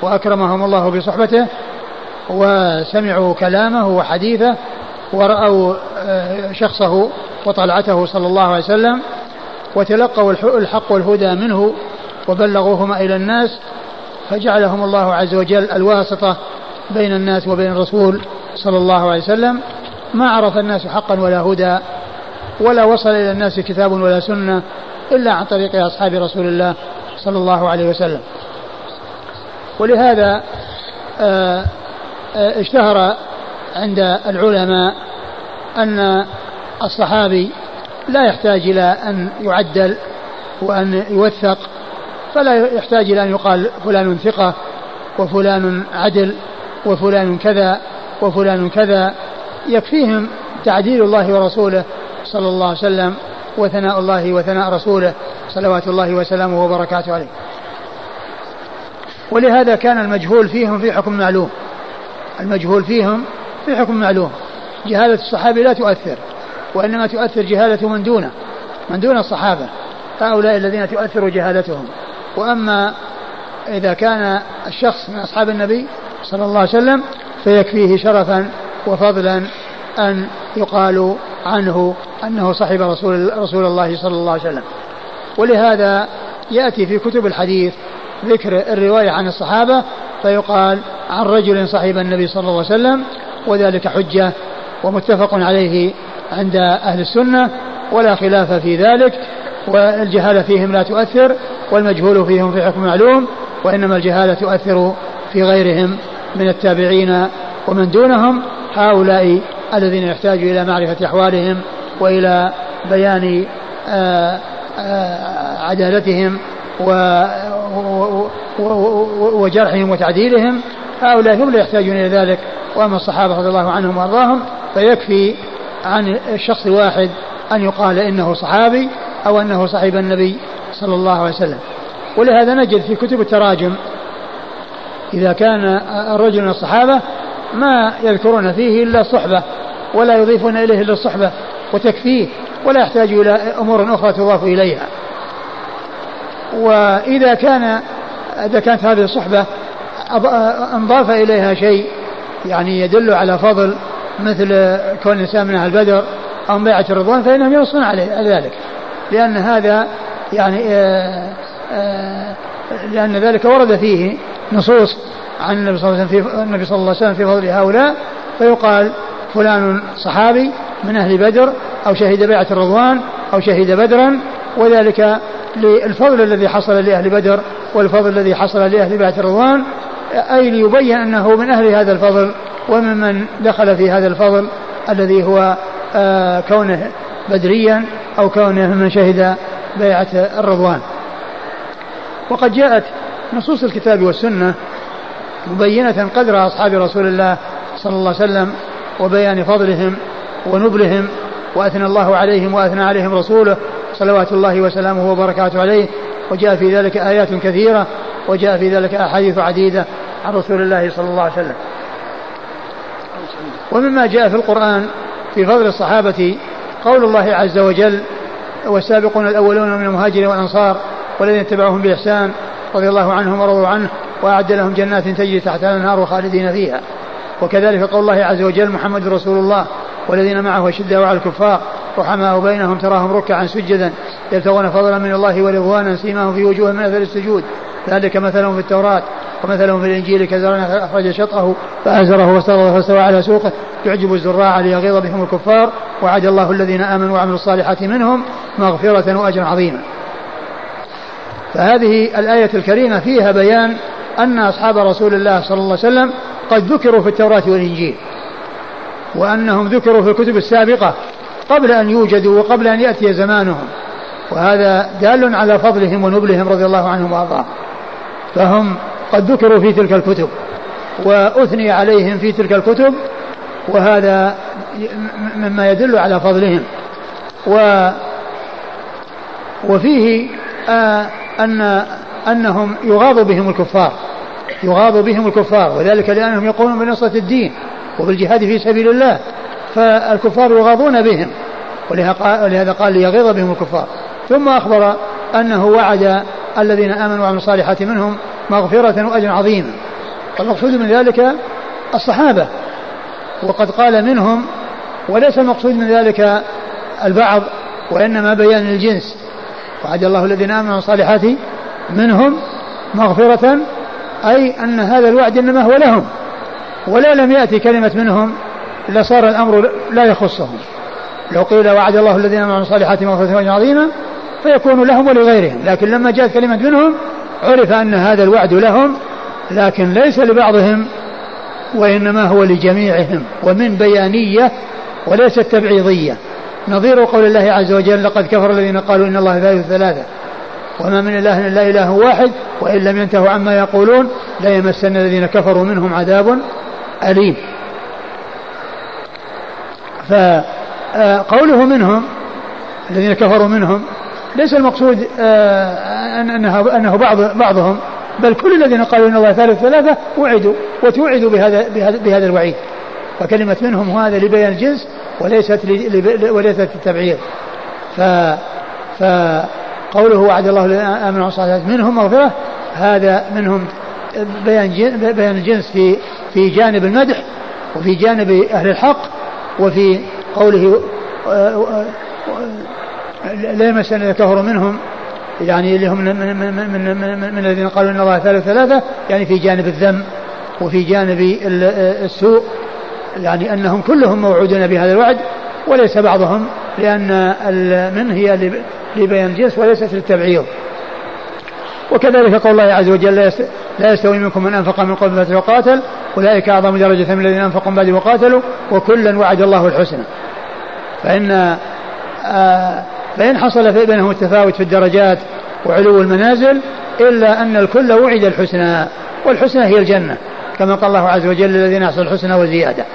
وأكرمهم الله بصحبته وسمعوا كلامه وحديثه ورأوا آه، شخصه وطلعته صلى الله عليه وسلم وتلقوا الحق والهدى منه وبلغوهما إلى الناس فجعلهم الله عز وجل الواسطة بين الناس وبين الرسول صلى الله عليه وسلم ما عرف الناس حقا ولا هدى ولا وصل إلى الناس كتاب ولا سنة إلا عن طريق أصحاب رسول الله صلى الله عليه وسلم. ولهذا آه، آه، اشتهر عند العلماء أن الصحابي لا يحتاج إلى أن يعدل وأن يوثق فلا يحتاج إلى أن يقال فلان ثقة وفلان عدل. وفلان كذا وفلان كذا يكفيهم تعديل الله ورسوله صلى الله عليه وسلم وثناء الله وثناء رسوله صلوات الله وسلامه وبركاته عليه. ولهذا كان المجهول فيهم في حكم معلوم. المجهول فيهم في حكم معلوم. جهالة الصحابي لا تؤثر وإنما تؤثر جهالة من دونه من دون الصحابة. هؤلاء الذين تؤثر جهالتهم. وأما إذا كان الشخص من أصحاب النبي صلى الله عليه وسلم فيكفيه شرفا وفضلا أن يقال عنه أنه صحب رسول, رسول الله صلى الله عليه وسلم. ولهذا يأتي في كتب الحديث ذكر الرواية عن الصحابة فيقال عن رجل صحب النبي صلى الله عليه وسلم وذلك حجة ومتفق عليه عند أهل السنة ولا خلاف في ذلك والجهالة فيهم لا تؤثر والمجهول فيهم في حكم معلوم وإنما الجهالة تؤثر في غيرهم. من التابعين ومن دونهم هؤلاء الذين يحتاجوا إلى معرفة أحوالهم وإلى بيان آه، آه، عدالتهم وجرحهم وتعديلهم. هؤلاء هم لا يحتاجون إلى ذلك. وأما الصحابة رضي الله عنهم وأرضاهم فيكفي عن الشخص الواحد أن يقال إنه صحابي أو أنه صاحب النبي صلى الله عليه وسلم. ولهذا نجد في كتب التراجم إذا كان الرجل من الصحابة ما يذكرون فيه إلا الصحبة ولا يضيفون إليه إلا الصحبة وتكفيه ولا يحتاج إلى أمور أخرى تضاف إليها. وإذا كان إذا كانت هذه الصحبة انضاف إليها شيء يعني يدل على فضل مثل كون الإنسان من أهل بدر أو بيعة الرضوان فإنهم ينصون عليه ذلك. لأن هذا يعني آآ آه، آآ آه، لأن ذلك ورد فيه نصوص عن النبي صلى الله عليه وسلم في النبي صلى الله عليه وسلم في فضل هؤلاء فيقال فلان صحابي من أهل بدر أو شهد بيعة الرضوان أو شهد بدرا وذلك للفضل الذي حصل لأهل بدر والفضل الذي حصل لأهل بيعة الرضوان أي ليبين أنه من أهل هذا الفضل وممن دخل في هذا الفضل الذي هو آه كونه بدريا أو كونه ممن شهد بيعة الرضوان. وقد جاءت نصوص الكتاب والسنة مبينة قدر أصحاب رسول الله صلى الله عليه وسلم وبيان فضلهم ونبلهم وأثنى الله عليهم وأثنى عليهم رسوله صلوات الله وسلامه وبركاته عليه. وجاء في ذلك آيات كثيرة وجاء في ذلك أحاديث عديدة عن رسول الله صلى الله عليه وسلم. ومما جاء في القرآن في فضل الصحابة قول الله عز وجل والسابقون الأولون من المهاجرين والأنصار والذين اتبعوهم بإحسان رضي الله عنهم ورضوا عنه وأعد لهم جنات تجري تحتها الأنهار خالدين فيها. وكذلك قول الله عز وجل محمد رسول الله والذين معه أشداء على الكفار رحماء بينهم تراهم ركعا سجدا يبتغون فضلا من الله ورضوانا سيماهم في وجوههم من أثر السجود. ذلك مثلهم في التوراة ومثلهم في الإنجيل كزرع أخرج شطه فازره واستغرض فاستوى على سوقه. يعجب الزراع ليغيظ بهم الكفار وعد الله الذين آمنوا وعملوا الصالحات منهم مغفرة وأجرا عظيما. فهذه الآية الكريمة فيها بيان أن أصحاب رسول الله صلى الله عليه وسلم قد ذكروا في التوراة والإنجيل. وأنهم ذكروا في الكتب السابقة قبل أن يوجدوا وقبل أن يأتي زمانهم وهذا دال على فضلهم ونبلهم رضي الله عنهم وأرضاهم فهم قد ذكروا في تلك الكتب وأثني عليهم في تلك الكتب وهذا مما يدل على فضلهم و وفيه آه أن أنهم يغاض بهم الكفار يغاض بهم الكفار وذلك لأنهم يقومون بنصرة الدين وبالجهاد في سبيل الله فالكفار يغاضون بهم ولهذا قال ليغيظ بهم الكفار. ثم أخبر أنه وعد الذين آمنوا وعملوا الصالحات منهم مغفرة وأجر عظيما والمقصود من ذلك الصحابة. وقد قال منهم وليس المقصود من ذلك البعض وإنما بيان الجنس. وعد الله الذين آمنوا الصالحات منهم مغفرة أي أن هذا الوعد إنما هو لهم ولا لم يأتي كلمة منهم لصار الأمر لا يخصهم. لو قيل وعد الله الذين آمنوا الصالحات مغفرة عظيمة فيكون لهم ولغيرهم لكن لما جاءت كلمة منهم عرف أن هذا الوعد لهم لكن ليس لبعضهم وإنما هو لجميعهم ومن بيانية وليست تبعيضية. نظير قول الله عز وجل لقد كفر الذين قالوا إن الله ثالث ثلاثة. وما من إله إلا إله واحد وإن لم ينتهوا عما يقولون لا يمسن الذين كفروا منهم عذاب أليم. فقوله منهم الذين كفروا منهم ليس المقصود آه، أنه, أنه بعض بعضهم بل كل الذين قالوا إن الله ثالث ثلاثة وعدوا وتوعدوا بهذا بهذا, بهذا الوعيد. فكلمة منهم هذا لبيان الجنس وليست وليست التبعير ف فقوله وعد الله امن الصالحات منهم مغفرة هذا منهم بيان بيان الجنس في في جانب المدح وفي جانب أهل الحق وفي قوله آه، آه، لا يمسن الذين كفروا منهم يعني اللي هم من, من, من, من, من, من الذين قالوا إن الله ثالث ثلاثة يعني في جانب الذم وفي جانب السوء. يعني أنهم كلهم موعودون بهذا الوعد وليس بعضهم لأن من هي لبيان الجنس وليست للتبعيض. وكذلك قول الله عز وجل لا يستوي منكم من أنفق من قبل فتح وقاتل أولئك أعظم درجة من الذين أنفقوا من بعد وقاتلوا وكلا وعد الله الحسنى. فإن آه فإن حصل بينهم التفاوت في الدرجات وعلو المنازل إلا أن الكل وعد الحسنى والحسنى هي الجنة كما قال الله عز وجل الذين أحسنوا الحسنى وزيادة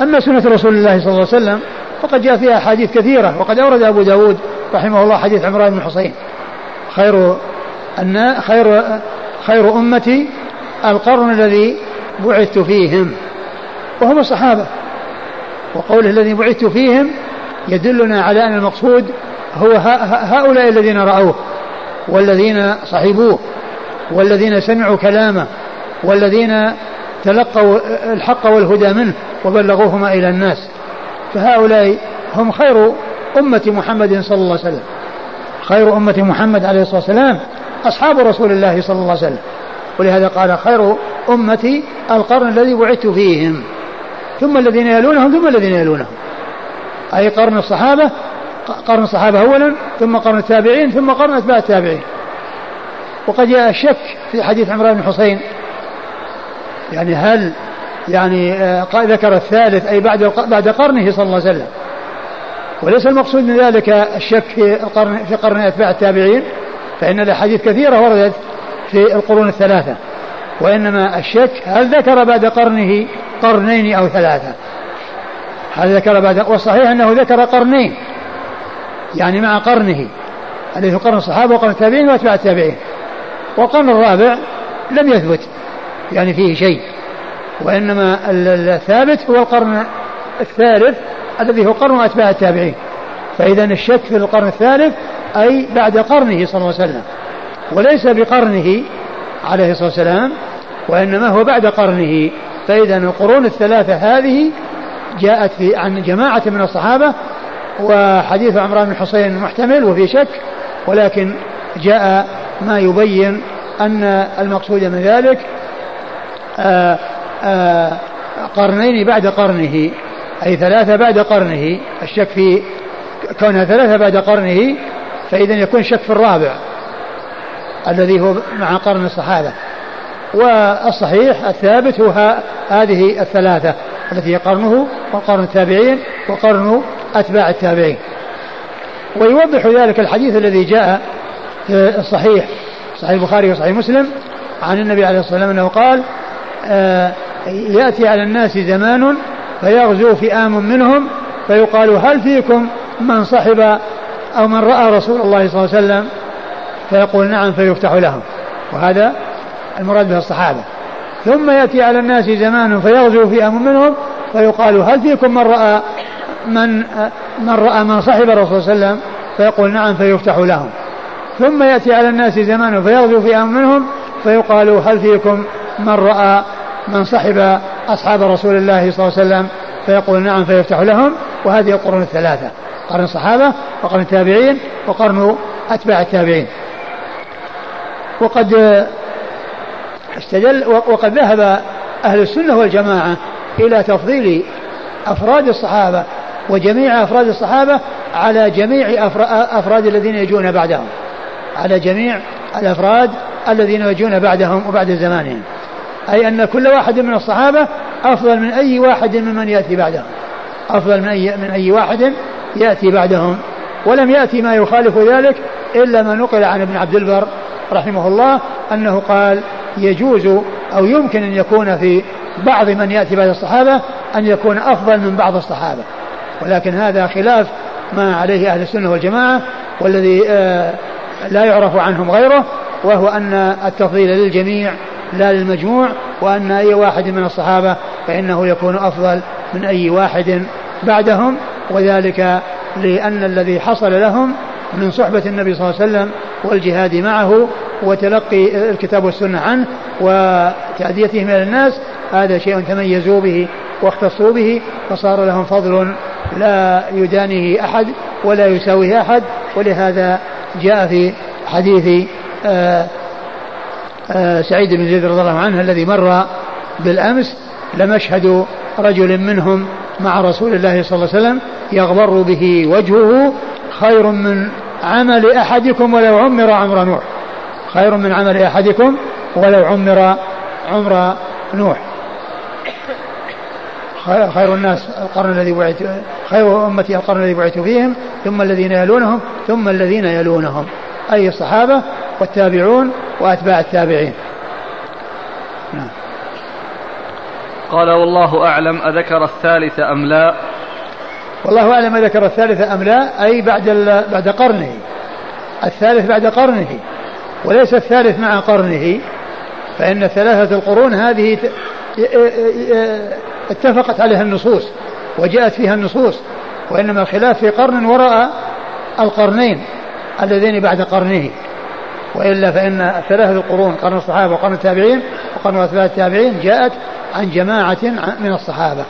أما سنة رسول الله صلى الله عليه وسلم فقد جاء فيها أحاديث كثيرة وقد أورد أبو داود رحمه الله حديث عمران بن حصين خير أن خير خير أمتي القرن الذي بعثت فيهم وهم الصحابة. وقوله الذي بعثت فيهم يدلنا على أن المقصود هو هؤلاء الذين رأوه والذين صحبوه والذين سمعوا كلامه والذين تلقوا الحق والهدى منه وبلغوهما إلى الناس. فهؤلاء هم خير أمة محمد صلى الله عليه وسلم. خير أمة محمد عليه الصلاة والسلام أصحاب رسول الله صلى الله عليه وسلم. ولهذا قال خير أمتي القرن الذي بعثت فيهم. ثم الذين يلونهم ثم الذين يلونهم. أي قرن الصحابة قرن الصحابة أولا ثم قرن التابعين ثم قرن أتباع التابعين. وقد جاء الشك في حديث عمران بن حسين يعني هل يعني آه، ذكر الثالث أي بعد بعد قرنه صلى الله عليه وسلم. وليس المقصود من ذلك الشك في القرن في قرن أتباع التابعين فإن الأحاديث كثيرة وردت في القرون الثلاثة. وإنما الشك هل ذكر بعد قرنه قرنين أو ثلاثة. هذا ذكر بعد والصحيح أنه ذكر قرنين. يعني مع قرنه الذي قرن الصحابة وقرن التابعين وأتباع التابعين. والقرن الرابع لم يثبت. يعني فيه شيء. وإنما الثابت هو القرن الثالث الذي هو قرن أتباع التابعين. فإذا الشك في القرن الثالث أي بعد قرنه صلى الله عليه وسلم. وليس بقرنه عليه الصلاة والسلام وإنما هو بعد قرنه. فإذا القرون الثلاثة هذه جاءت في عن جماعة من الصحابة وحديث عمران بن حسين محتمل وفي شك ولكن جاء ما يبين أن المقصود من ذلك قرنين بعد قرنه أي ثلاثة بعد قرنه الشك في كونها ثلاثة بعد قرنه فإذا يكون شك في الرابع الذي هو مع قرن الصحابة. والصحيح الثابت هو هذه الثلاثة التي هي قرنه وقرن التابعين وقرن أتباع التابعين. ويوضح ذلك الحديث الذي جاء في الصحيح صحيح البخاري وصحيح مسلم عن النبي عليه الصلاة والسلام أنه قال آه يأتي على الناس زمان فيغزو فئام منهم فيقال هل فيكم من صحب أو من رأى رسول الله صلى الله عليه وسلم؟ فيقول نعم فيفتح لهم. وهذا المراد به الصحابة. ثم يأتي على الناس زمان فيغزو فئام منهم فيقال هل فيكم من رأى من من رأى من صحب الرسول صلى الله عليه وسلم؟ فيقول نعم فيفتح لهم. ثم يأتي على الناس زمان فيغزو فئام منهم فيقال هل فيكم من رأى من صحب أصحاب رسول الله صلى الله عليه وسلم فيقول نعم فيفتح لهم وهذه القرون الثلاثة قرن الصحابة وقرن التابعين وقرن أتباع التابعين. وقد استدل وقد ذهب أهل السنة والجماعة إلى تفضيل أفراد الصحابة وجميع أفراد الصحابة على جميع أفراد الذين يجون بعدهم على جميع الأفراد الذين يجون بعدهم وبعد زمانهم. أي أن كل واحد من الصحابة أفضل من أي واحد ممن يأتي بعدهم. أفضل من أي, من أي واحد يأتي بعدهم. ولم يأتي ما يخالف ذلك إلا ما نقل عن ابن عبد البر رحمه الله أنه قال يجوز أو يمكن أن يكون في بعض من يأتي بعد الصحابة أن يكون أفضل من بعض الصحابة. ولكن هذا خلاف ما عليه أهل السنة والجماعة والذي آه، لا يعرف عنهم غيره وهو أن التفضيل للجميع لا للمجموع وأن أي واحد من الصحابة فإنه يكون أفضل من أي واحد بعدهم وذلك لأن الذي حصل لهم من صحبة النبي صلى الله عليه وسلم والجهاد معه وتلقي الكتاب والسنة عنه وتأديتهم إلى الناس هذا شيء تميزوا به واختصوا به فصار لهم فضل لا يدانيه أحد ولا يساويه أحد ولهذا جاء في حديث آآ سعيد بن زيد رضي الله عنه الذي مر بالأمس لمشهد رجل منهم مع رسول الله صلى الله عليه وسلم يغبر به وجهه خير من عمل أحدكم ولو عمر عمر نوح. خير من عمل أحدكم ولو عمر عمر نوح. خير الناس القرن الذي بعث خير أمتي القرن الذي بعث فيهم ثم الذين يلونهم ثم الذين يلونهم. أي الصحابة والتابعون وأتباع التابعين. نعم قال والله أعلم أذكر الثالث أم لا. والله أعلم أذكر الثالث أم لا أي بعد بعد قرنه. الثالث بعد قرنه وليس الثالث مع قرنه. فإن ثلاثة القرون هذه اتفقت عليها النصوص وجاءت فيها النصوص وإنما الخلاف في قرن وراء القرنين اللذين بعد قرنه. وإلا فإن ثلاثة القرون قرن الصحابة وقرن التابعين وقرن أتباع التابعين جاءت عن جماعة من الصحابة.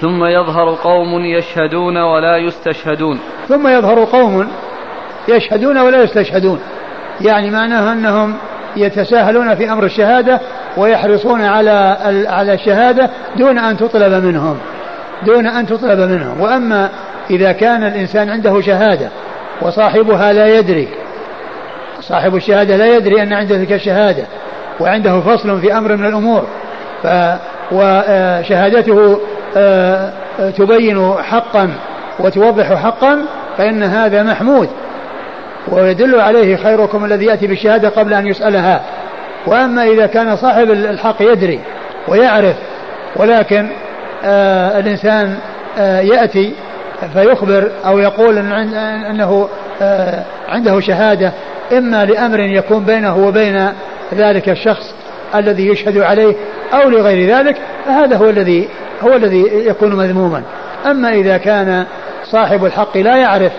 ثم يظهر قوم يشهدون ولا يستشهدون. ثم يظهر قوم يشهدون ولا يستشهدون. يعني معناه أنهم يتساهلون في أمر الشهادة ويحرصون على على الشهادة دون أن تطلب منهم دون أن تطلب منهم. وأما إذا كان الإنسان عنده شهادة وصاحبها لا يدري صاحب الشهادة لا يدري أن عنده تلك الشهادة وعنده فصل في أمر من الأمور. ف وشهادته آه، تبين حقا وتوضح حقا فإن هذا محمود. ويدل عليه خيركم الذي يأتي بالشهادة قبل أن يسألها. وأما إذا كان صاحب الحق يدري ويعرف ولكن آه الإنسان آه يأتي فيخبر أو يقول إن أنه آه عنده شهادة إما لأمر يكون بينه وبين ذلك الشخص الذي يشهد عليه أو لغير ذلك فهذا هو الذي هو الذي يكون مذموما. أما إذا كان صاحب الحق لا يعرف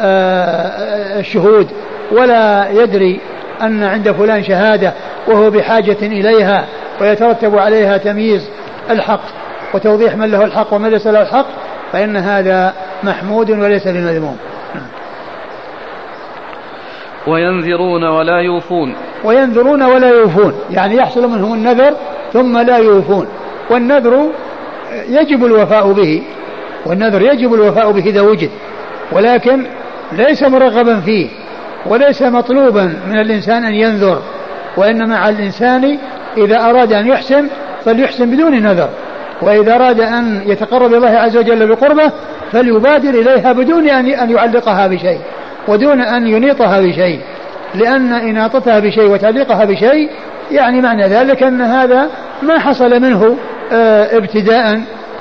آه، الشهود ولا يدري أن عند فلان شهادة وهو بحاجة إليها ويترتب عليها تمييز الحق وتوضيح من له الحق ومن ليس له الحق فإن هذا محمود وليس بمذموم. وينذرون ولا يوفون. وينذرون ولا يوفون. يعني يحصل منهم النذر ثم لا يوفون. والنذر يجب الوفاء به. والنذر يجب الوفاء به إذا وجد. ولكن ليس مرغبا فيه وليس مطلوبا من الإنسان أن ينذر وإنما على الإنسان إذا أراد أن يحسن فليحسن بدون نذر. وإذا أراد أن يتقرب الله عز وجل بقربه فليبادر إليها بدون أن يعلقها بشيء. ودون أن ينيطها بشيء. لأن إناطتها بشيء وتعليقها بشيء يعني معنى ذلك أن هذا ما حصل منه آه، ابتداء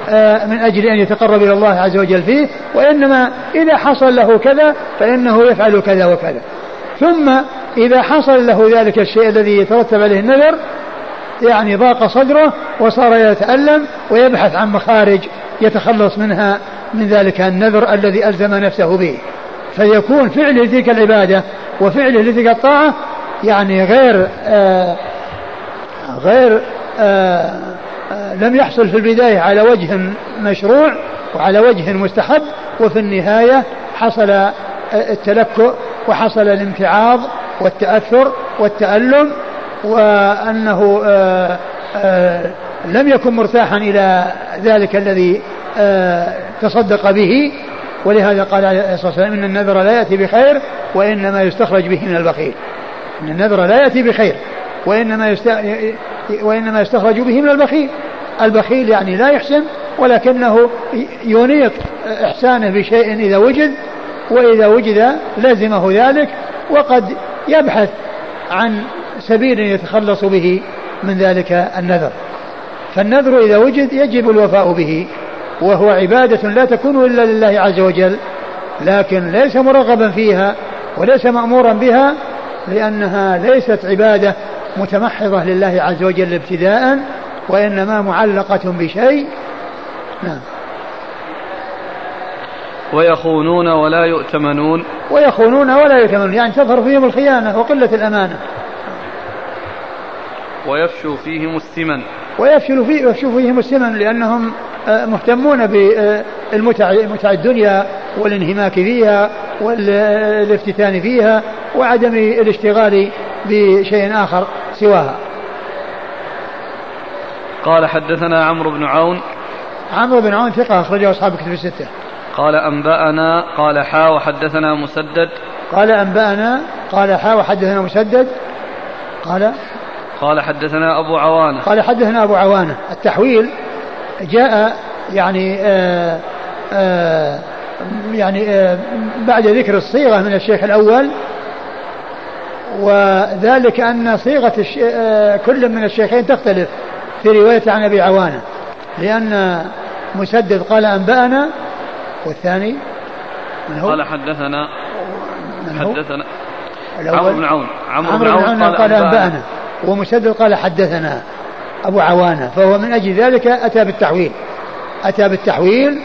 آه، من أجل أن يتقرب إلى الله عز وجل فيه وإنما إذا حصل له كذا فإنه يفعل كذا وكذا. ثم إذا حصل له ذلك الشيء الذي يترتب عليه النذر يعني ضاق صدره وصار يتألم ويبحث عن مخارج يتخلص منها من ذلك النذر الذي ألزم نفسه به. فيكون فعله لتلك العبادة وفعله لتلك الطاعة يعني غير آه غير آه آه لم يحصل في البداية على وجه مشروع وعلى وجه مستحب وفي النهاية حصل آه، التلكؤ وحصل الامتعاض والتأثر والتألم وأنه آه، آه، لم يكن مرتاحا إلى ذلك الذي تصدق به. ولهذا قال عليه الصلاة والسلام إن النذر لا يأتي بخير وإنما يستخرج به من البخيل. إن النذر لا يأتي بخير وإنما يست... وإنما يستخرج به من البخيل. البخيل يعني لا يحسن ولكنه ينيط إحسانه بشيء إذا وجد وإذا وجد لزمه ذلك وقد يبحث عن سبيل يتخلص به من ذلك النذر. فالنذر إذا وجد يجب الوفاء به. وهو عبادة لا تكون إلا لله عز وجل لكن ليس مرغبا فيها وليس مأمورا بها لأنها ليست عبادة متمحضة لله عز وجل ابتداء وإنما معلقة بشيء. نعم. ويخونون ولا يؤتمنون. ويخونون ولا يؤتمنون يعني تظهر فيهم الخيانة وقلة الأمانة. ويفشو فيهم السمن ويفشل فيه يفشو فيهم السمن لأنهم آه، مهتمون بالمتع متع الدنيا والانهماك فيها والافتتان فيها وعدم الاشتغال بشيء آخر سواها. قال حدثنا عمرو بن عون. عمرو بن عون ثقة أخرجه أصحاب كتب الستة. قال أنبأنا قال حا وحدثنا مسدد. قال أنبأنا قال حا وحدثنا مسدد. قال قال حدثنا أبو عوانة. قال حدثنا أبو عوانة. التحويل جاء يعني آآ آآ يعني آآ بعد ذكر الصيغة من الشيخ الأول وذلك أن صيغة كل من الشيخين تختلف في رواية عن أبي عوانة لأن مسدد قال أنبأنا والثاني من هو؟ قال حدثنا من هو؟ حدثنا عمرو بن عون. عمرو بن عون قال, قال أنبأنا. ومسدد قال حدثنا أبو عوانة فهو من أجل ذلك أتى بالتحويل. أتى بالتحويل